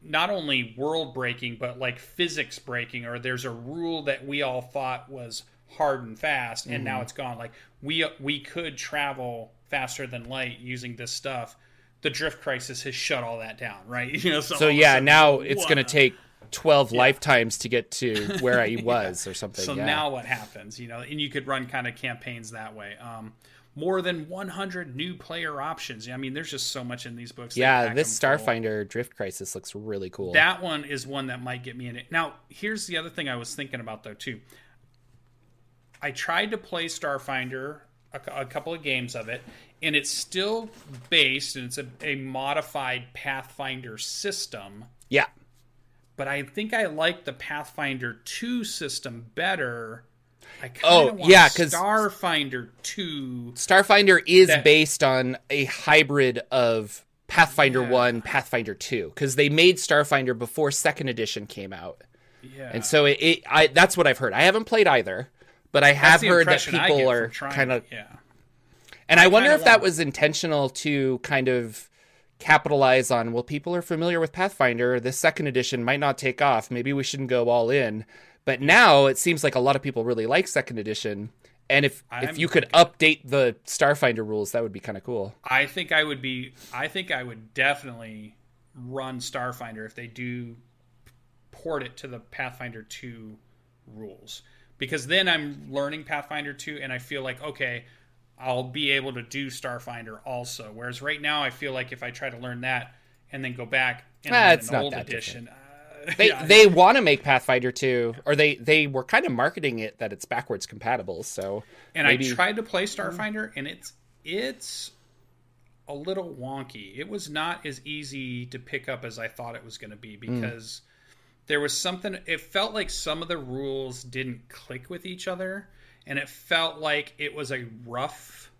not only world breaking but like physics breaking or there's a rule that we all thought was hard and fast and now it's gone like we we could travel faster than light using this stuff the drift crisis has shut all that down right <laughs> you know so a yeah, sudden, now it's going to take twelve lifetimes to get to <laughs> where I was or something. so yeah. now what happens you know and you could run kind of campaigns that way um more than 100 new player options i mean there's just so much in these books yeah, this full. Starfinder Drift Crisis looks really cool. That one is one that might get me in it. Now, here's the other thing I was thinking about though too. I tried to play Starfinder a, a couple of games of it, and it's still based and it's a, a modified Pathfinder system. yeah, But I think I like the Pathfinder 2 system better. I Oh, want yeah, 'cause- Starfinder 2 Starfinder is That- based on a hybrid of Pathfinder Yeah. 1, Pathfinder 2 cuz they made Starfinder before second edition came out. yeah. And so it, it I that's what I've heard. I haven't played either, but I have heard that people are trying kind of yeah. And I, wonder kinda if that was intentional to kind of capitalize on well people are familiar with Pathfinder, this second edition might not take off, maybe we shouldn't go all in. But now it seems like a lot of people really like second edition. And if if I'm you could update the Starfinder rules, that would be kind of cool. I think I would be. I think I would definitely run Starfinder if they do port it to the Pathfinder 2 rules. Because then I'm learning Pathfinder 2 and I feel like, okay, I'll be able to do Starfinder also. Whereas right now, I feel like if I try to learn that and then go back and Ah, it's an not old that edition, uh, They <laughs> yeah, they want to make Pathfinder 2 or they they were kind of marketing it that it's backwards compatible. So and maybe I tried to play Starfinder, and it's it's a little wonky. It was not as easy to pick up as I thought it was going to be because there was something. It felt like some of the rules didn't click with each other, and it felt like it was a rough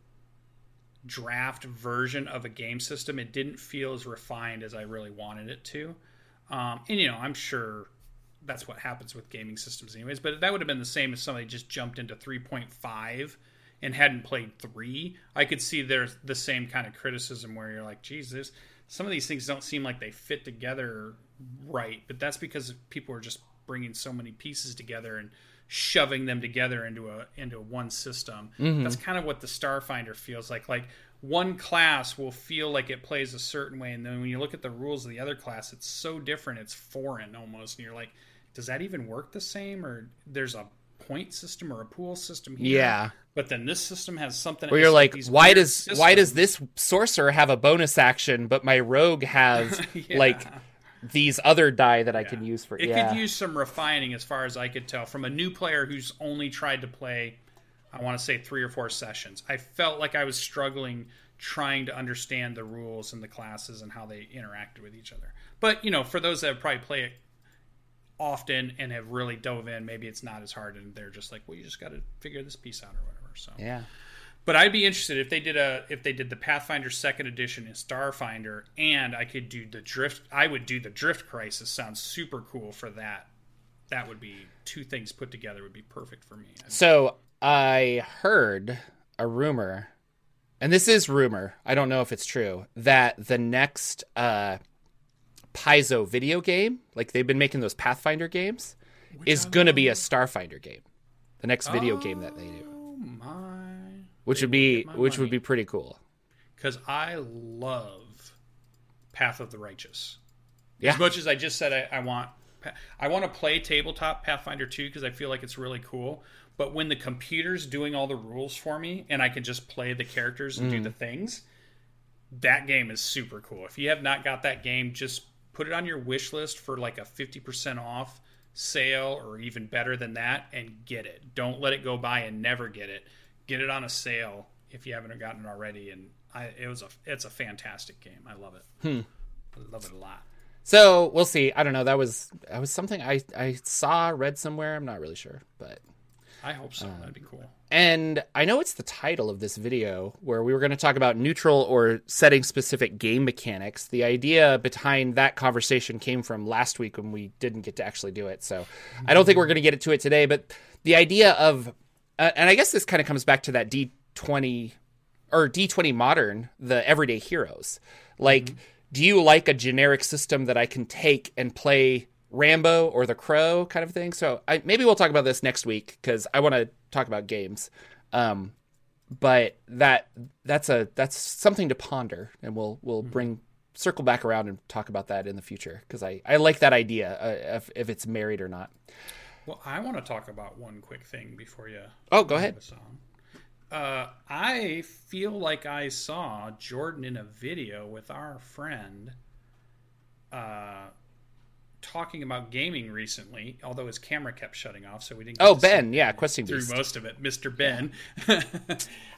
draft version of a game system. It didn't feel as refined as I really wanted it to. Um, and you know, I'm sure that's what happens with gaming systems anyways but that would have been the same if somebody just jumped into 3.5 and hadn't played 3 i could see there's the same kind of criticism where you're like jesus some of these things don't seem like they fit together right but that's because people are just bringing so many pieces together and shoving them together into a into one system. Mm-hmm. That's kind of what the starfinder feels like. Like one class will feel like it plays a certain way and then when you look at the rules of the other class it's so different it's foreign almost and you're like does that even work the same? Or there's a point system or a pool system here Yeah. but then this system has something where you're like, why does why does this sorcerer have a bonus action, but my rogue has <laughs> Yeah. like these other die that I can use for. It yeah. could use some refining, as far as I could tell, from a new player who's only tried to play. I want to say three or four sessions. I felt like I was struggling trying to understand the rules and the classes and how they interacted with each other. But you know, for those that have probably played it often and have really dove in, maybe it's not as hard, and they're just like, well, you just got to figure this piece out or whatever. So yeah. But I'd be interested if they did a if they did the Pathfinder Second Edition and Starfinder, and I could do the Drift. I would do the Drift Crisis. Sounds super cool for that. That would be two things put together would be perfect for me. So I heard a rumor, and this is rumor. I don't know if it's true that the next uh, Paizo video game, like they've been making those Pathfinder games, is going to be a Starfinder game. The next video game that they do, Oh my! Which would be which would be pretty cool. Because I love Wrath of the Righteous. Yeah. As much as I just said I, I want I want to play tabletop Pathfinder 2 because I feel like it's really cool. But when the computer's doing all the rules for me and I can just play the characters and do mm. the things, that game is super cool. If you have not got that game, just put it on your wish list for like a 50% off sale or even better than that and get it. Don't let it go by and never get it. Get it on a sale if you haven't gotten it already and I it was a it's a fantastic game. I love it. Hmm. I love it a lot. So we'll see. I don't know. That was that was something I I saw read somewhere. I'm not really sure, but I hope so. That'd be um, cool. And I know it's the title of this video where we were going to talk about neutral or setting specific game mechanics. The idea behind that conversation came from last week when we didn't get to actually do it. So I don't think we're going to get it to it today. But the idea of, uh, and I guess this kind of comes back to that D20 or D20 modern, the everyday heroes. Like, do you like a generic system that I can take and play Rambo or The Crow kind of thing? So I, maybe we'll talk about this next week because I want to talk about games. Um, but that that's a that's something to ponder, and we'll we'll bring circle back around and talk about that in the future because I I like that idea uh, if if it's married or not. Well, I want to talk about one quick thing before you. Oh, go ahead. Uh, I feel like I saw Jordan in a video with our friend uh, talking about gaming recently, although his camera kept shutting off, so we didn't. Get Oh, Ben, yeah, Questing through Beast. most of it, Mr. Ben. <laughs>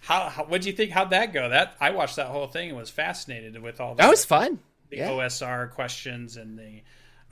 how, how what'd you think? How'd that go? That I watched that whole thing and was fascinated with all the, That was fun. the Yeah. OSR questions and the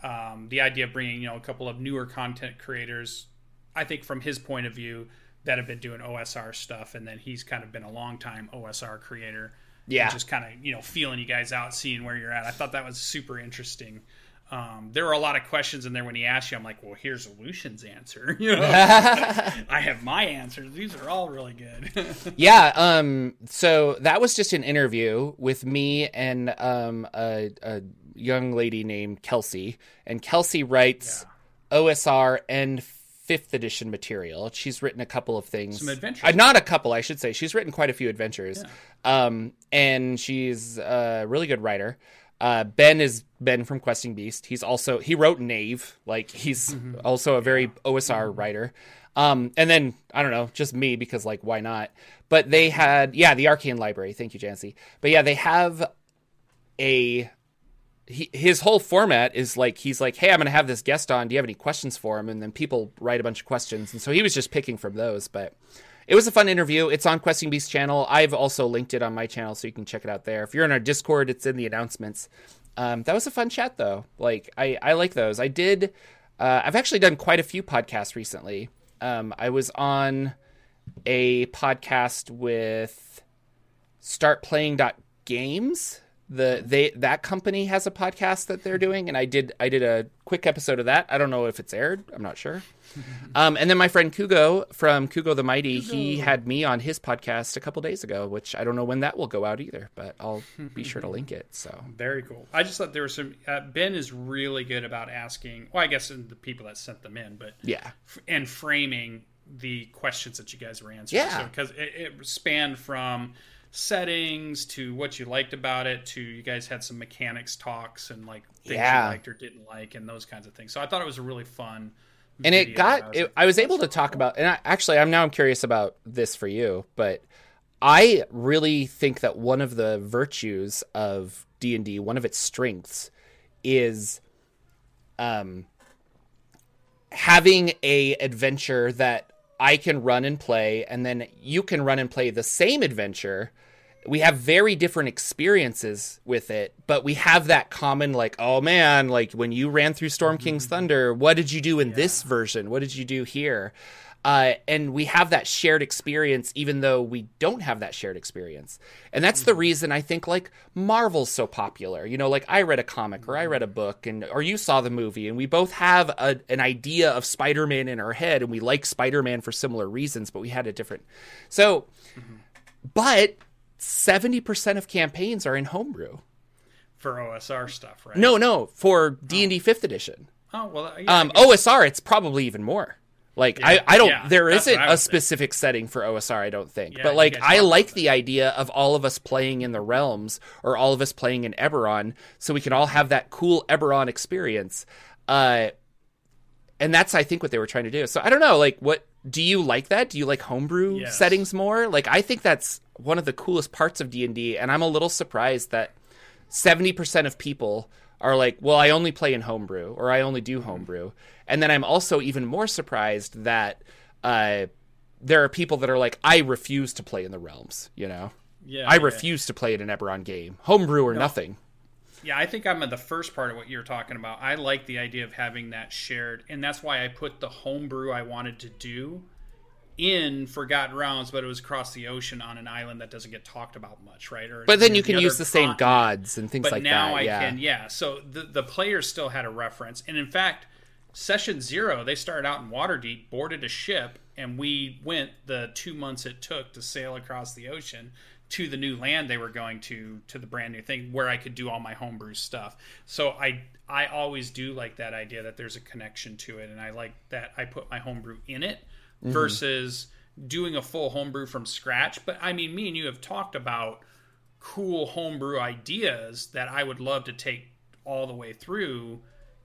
um, the idea of bringing you know a couple of newer content creators. I think from his point of view that have been doing OSR stuff, and then he's kind of been a long time OSR creator. Yeah. just kind of you know feeling you guys out, seeing where you're at. I thought that was super interesting. Um, there were a lot of questions in there when he asked you. I'm like, well, here's Lucien's answer. <laughs> You know, <laughs> I have my answers. These are all really good. <laughs> yeah um so that was just an interview with me and um a, a young lady named kelsey and kelsey writes osr and fifth edition material she's written a couple of things Some adventures. uh, not a couple i should say she's written quite a few adventures um and she's a really good writer uh, Ben is Ben from Questing Beast. He's also he wrote Knave, like he's also a very OSR writer. Um, and then I don't know, just me because like why not? But they had yeah the Arcane Library. Thank you, Jancy. But yeah, they have a he, his whole format is like he's like, hey, I'm gonna have this guest on. Do you have any questions for him? And then people write a bunch of questions, and so he was just picking from those. But it was a fun interview. It's on Questing Beast channel. I've also linked it on my channel, so you can check it out there. If you're in our Discord, it's in the announcements. Um, that was a fun chat, though. Like I, I like those. I did. Uh, I've actually done quite a few podcasts recently. Um, I was on a podcast with Start Playing Games. The they that company has a podcast that they're doing, and I did I did a quick episode of that. I don't know if it's aired. I'm not sure. <laughs> Um, and then my friend Kugo from Kugo the Mighty, he had me on his podcast a couple days ago, which I don't know when that will go out either, but I'll be sure to link it. So <laughs> Very cool. I just thought there was some. Uh, ben is really good about asking. Well, I guess the people that sent them in, but yeah, f- and framing the questions that you guys were answering. Yeah. because it, it spanned from settings to what you liked about it to you guys had some mechanics talks and like things Yeah. you liked or didn't like and those kinds of things. So I thought it was a really fun. and it got I was it, I was able to talk about and I, actually I'm now I'm curious about this for you, but I really think that one of the virtues of D&D, one of its strengths is um, having a adventure that I can run and play, and then you can run and play the same adventure. We have very different experiences with it, but we have that common, like, oh man, like when you ran through Storm King's mm-hmm. Thunder, what did you do in this version? What did you do here? Uh, and we have that shared experience, even though we don't have that shared experience. And that's the reason I think like Marvel's so popular. You know, like I read a comic or I read a book, and or you saw the movie, and we both have a, an idea of Spider-Man in our head, and we like Spider-Man for similar reasons, but we had a different. So, but seventy percent of campaigns are in homebrew. for OSR stuff, right? No, no, for D and D Fifth Edition. Oh well, yeah, Um, OSR, it's probably even more. Like I, I don't. yeah, there isn't a would think. specific setting for OSR. I don't think. Yeah, but like I like the idea of all of us playing in the realms or all of us playing in Eberron, so we can all have that cool Eberron experience. Uh, and that's I think what they were trying to do. So I don't know. Like, what do you like that? Do you like homebrew Yes. settings more? Like, I think that's one of the coolest parts of D and D, and I'm a little surprised that seventy percent of people are like, well, I only play in homebrew or I only do homebrew. And then I'm also even more surprised that uh, there are people that are like, I refuse to play in the realms. You know, yeah, I yeah. refuse to play in an Eberron game, homebrew or nothing. Yeah, I think I'm at the first part of what you're talking about. I like the idea of having that shared, and that's why I put the homebrew I wanted to do in Forgotten Realms, but it was across the ocean on an island that doesn't get talked about much, right? Or But then you can use the same continent. gods and things But like now that. I yeah. can, yeah. So the the players still had a reference, and in fact, session zero they started out in Waterdeep, boarded a ship, and we went the two months it took to sail across the ocean to the new land they were going to to the brand new thing where I could do all my homebrew stuff. So I I always do like that idea that there's a connection to it, and I like that I put my homebrew in it mm-hmm. versus doing a full homebrew from scratch. But I mean, me and you have talked about cool homebrew ideas that I would love to take all the way through.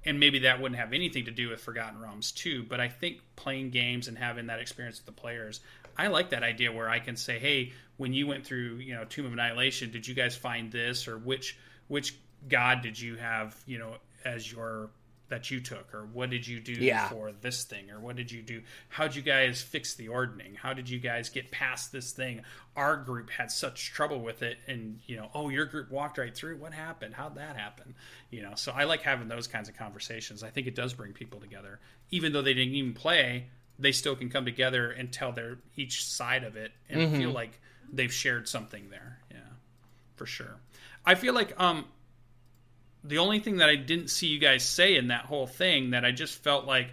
And maybe that wouldn't have anything to do with Forgotten Realms too. But I think playing games and having that experience with the players, I like that idea where I can say, "Hey, when you went through, you know, Tomb of Annihilation, did you guys find this, or which which god did you have, you know, as your that you took, or what did you do Yeah. for this thing, or what did you do? How'd you guys fix the ordning? How did you guys get past this thing? Our group had such trouble with it, and you know, oh, your group walked right through. What happened? How'd that happen? You know, so I like having those kinds of conversations. I think it does bring people together, even though they didn't even play. They still can come together and tell their each side of it and feel like they've shared something there. Yeah, for sure. I feel like um the only thing that I didn't see you guys say in that whole thing that I just felt like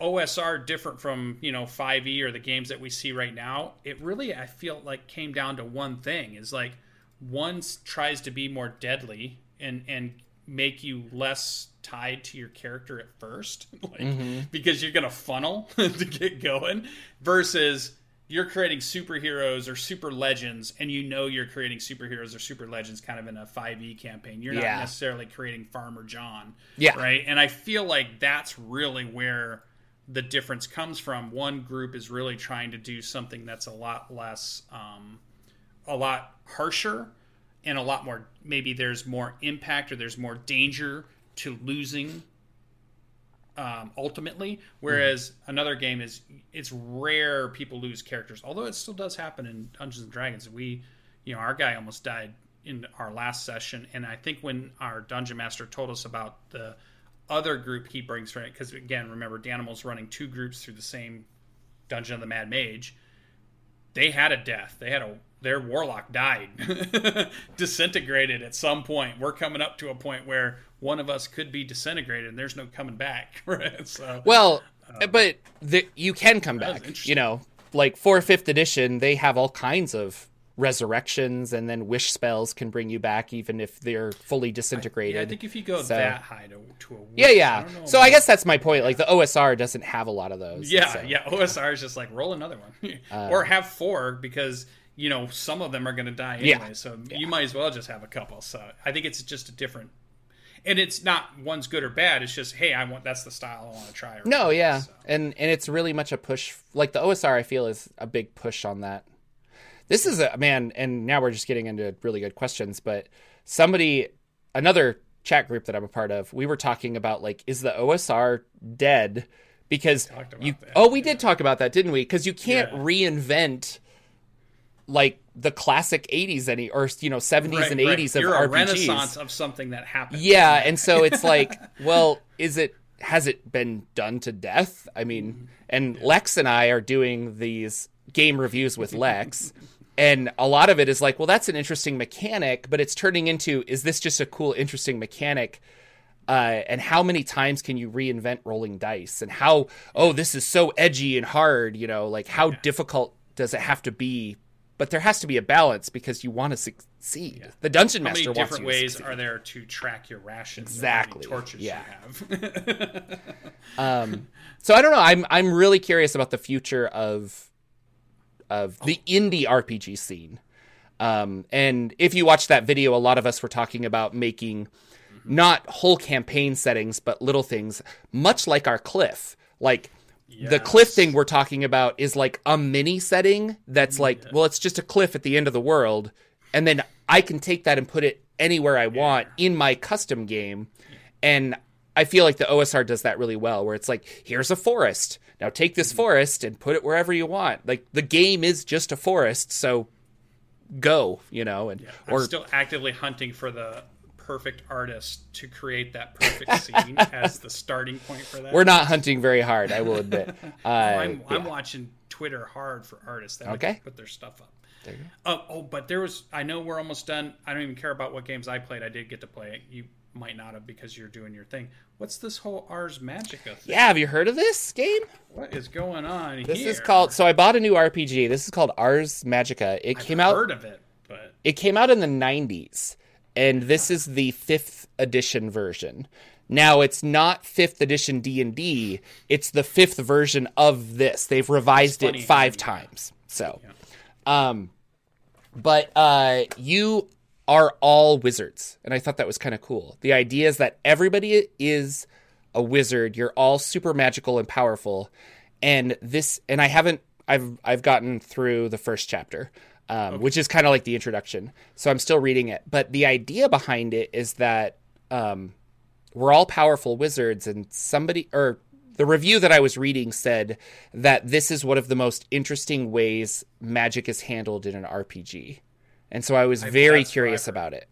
OSR different from you know 5e or the games that we see right now. It really I feel like came down to one thing is like one tries to be more deadly and and make you less tied to your character at first <laughs> like mm-hmm. because you're gonna funnel <laughs> to get going versus you're creating superheroes or super legends and you know you're creating superheroes or super legends kind of in a 5e campaign you're not Yeah. necessarily creating farmer john Yeah. right and i feel like that's really where the difference comes from one group is really trying to do something that's a lot less um, a lot harsher and a lot more maybe there's more impact or there's more danger to losing um, ultimately whereas another game is it's rare people lose characters although it still does happen in dungeons and dragons we you know our guy almost died in our last session and i think when our dungeon master told us about the other group he brings from it because again remember danimal's running two groups through the same dungeon of the mad mage they had a death. They had a their warlock died, <laughs> disintegrated at some point. We're coming up to a point where one of us could be disintegrated, and there's no coming back. <laughs> Right? So, Well, but the, you can come back. You know, like for fifth edition, they have all kinds of resurrections, and then wish spells can bring you back even if they're fully disintegrated. yeah, I think if you go So- that high to, to a yeah, yeah. don't know So I guess that's my point. Like the OSR doesn't have a lot of those. yeah, so- yeah. OSR is just like roll another one, <laughs> Uh, or have four because you know some of them are going to die Yeah. anyway. So you might as well just have a couple. So I think it's just a different. And it's not one's good or bad. It's just, hey, I want that's the style I want to try. No, yeah, So- and and it's really much a push. Like the OSR, I feel is a big push on that. This is a man, and now we're just getting into really good questions. But somebody, another chat group that I'm a part of, we were talking about like, is the OSR dead? Because you, that, oh, we did talk about that, didn't we? Because you can't Yeah. reinvent like the classic 80s any or you know 70s Right, and right. 80s of You're a RPGs. renaissance of something that happened. Yeah, and so <laughs> it's like, well, is it has it been done to death? I mean, and Lex and I are doing these game reviews with Lex, <laughs> and a lot of it is like, well, that's an interesting mechanic, but it's turning into is this just a cool, interesting mechanic? Uh, and how many times can you reinvent rolling dice? And how oh, this is so edgy and hard, you know, like how difficult does it have to be? But there has to be a balance because you want to succeed. The dungeon How master many wants different you to ways are there to track your rations? Exactly, how many torches yeah. you have? <laughs> Um, so I don't know. I'm I'm really curious about the future of of the indie RPG scene. Um, and if you watch that video, a lot of us were talking about making not whole campaign settings, but little things, much like our cliff. Like the cliff thing we're talking about is like a mini setting that's like, well, it's just a cliff at the end of the world, and then I can take that and put it anywhere I want in my custom game. And I feel like the OSR does that really well, where it's like, here's a forest. Now take this mm-hmm. forest and put it wherever you want. Like the game is just a forest, so go, you know, and I'm or still actively hunting for the perfect artist to create that perfect <laughs> scene as the starting point for that. we're not hunting very hard, I will admit. <laughs> Uh, I'm, I'm watching Twitter hard for artists that Okay. put their stuff up. Oh, oh, but there was. I know we're almost done. I don't even care about what games I played. I did get to play it. You might not have because you're doing your thing. What's this whole Ars Magica thing? Yeah, have you heard of this game? What is going on This here? is called. So I bought a new RPG. This is called Ars Magica. It I've came out. Heard of it, but It came out in the 90s, and this is the fifth edition version. Now it's not fifth edition D and D; it's the fifth version of this. They've revised it five times. So, um, but uh, you are all wizards, and I thought that was kind of cool. The idea is that everybody is a wizard. You're all super magical and powerful, and this. And I haven't. I've I've gotten through the first chapter, um, which is kind of like the introduction. So I'm still reading it. But the idea behind it is that um, we're all powerful wizards, and somebody or the review that I was reading said that this is one of the most interesting ways magic is handled in an RPG. And so I was very curious about it.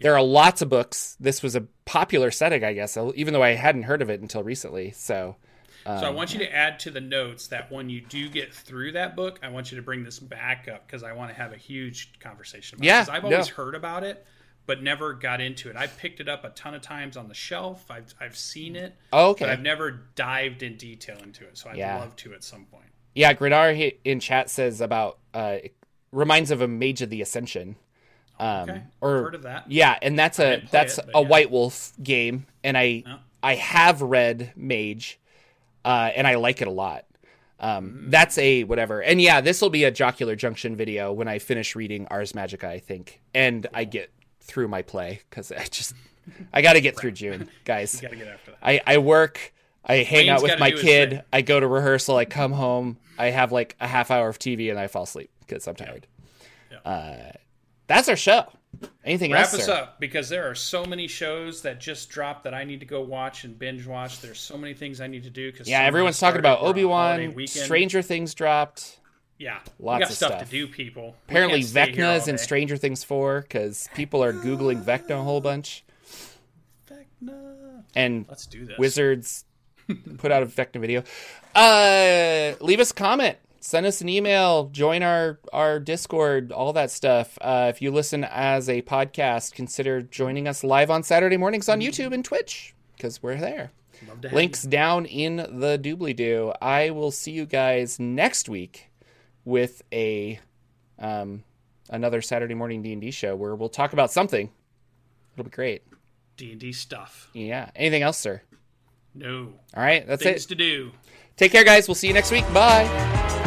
There are lots of books. This was a popular setting, I guess, even though I hadn't heard of it until recently. So, so I Um, want you to add to the notes that when you do get through that book, I want you to bring this back up because I want to have a huge conversation about Yeah, it. 'Cause I've always no. heard about it, but never got into it. I picked it up a ton of times on the shelf. I've I've seen it, oh, okay. but I've never dived in detail into it. So I'd Yeah. love to at some point. Yeah, Grinar hi- in chat says about uh, reminds of a Mage of the Ascension. Um, Okay, or heard of that. Yeah, and that's a that's it, a yeah. White Wolf game, and I Oh. I have read Mage, uh, and I like it a lot. Um. That's a whatever, and yeah, this will be a Jocular Junction video when I finish reading Ars Magica, I think, and I get through my play because I just I got to get through June, <laughs> guys. Got to get after that. I, I work, I hang Wayne's out with gotta my do his kid, thing. I go to rehearsal, I come home, I have like a half hour of TV, and I fall asleep because I'm tired. Uh, that's our show. Anything Wrap else? us sir? up because there are so many shows that just dropped that I need to go watch and binge watch. There's so many things I need to do because Yeah, everyone's talking about Obi Wan. Stranger Things dropped. Yeah, Lots of stuff, stuff. to do. People Apparently, can't stay here all Vecna's in. Stranger Things 4 because people are Googling Vecna a whole bunch. Vecna. And Let's do this. Wizards put out a Vecna video. Uh, leave us a comment. Send us an email. Join our our Discord. All that stuff. Uh, if you listen as a podcast, consider joining us live on Saturday mornings on YouTube and Twitch because we're there. Love to have Links down in the doobly doo. I will see you guys next week with a um, another Saturday morning D and D show where we'll talk about something. It'll be great. D and D stuff. Yeah. Anything else, sir? No All right. That's things it. to do. Take care, guys. We'll see you next week. Bye.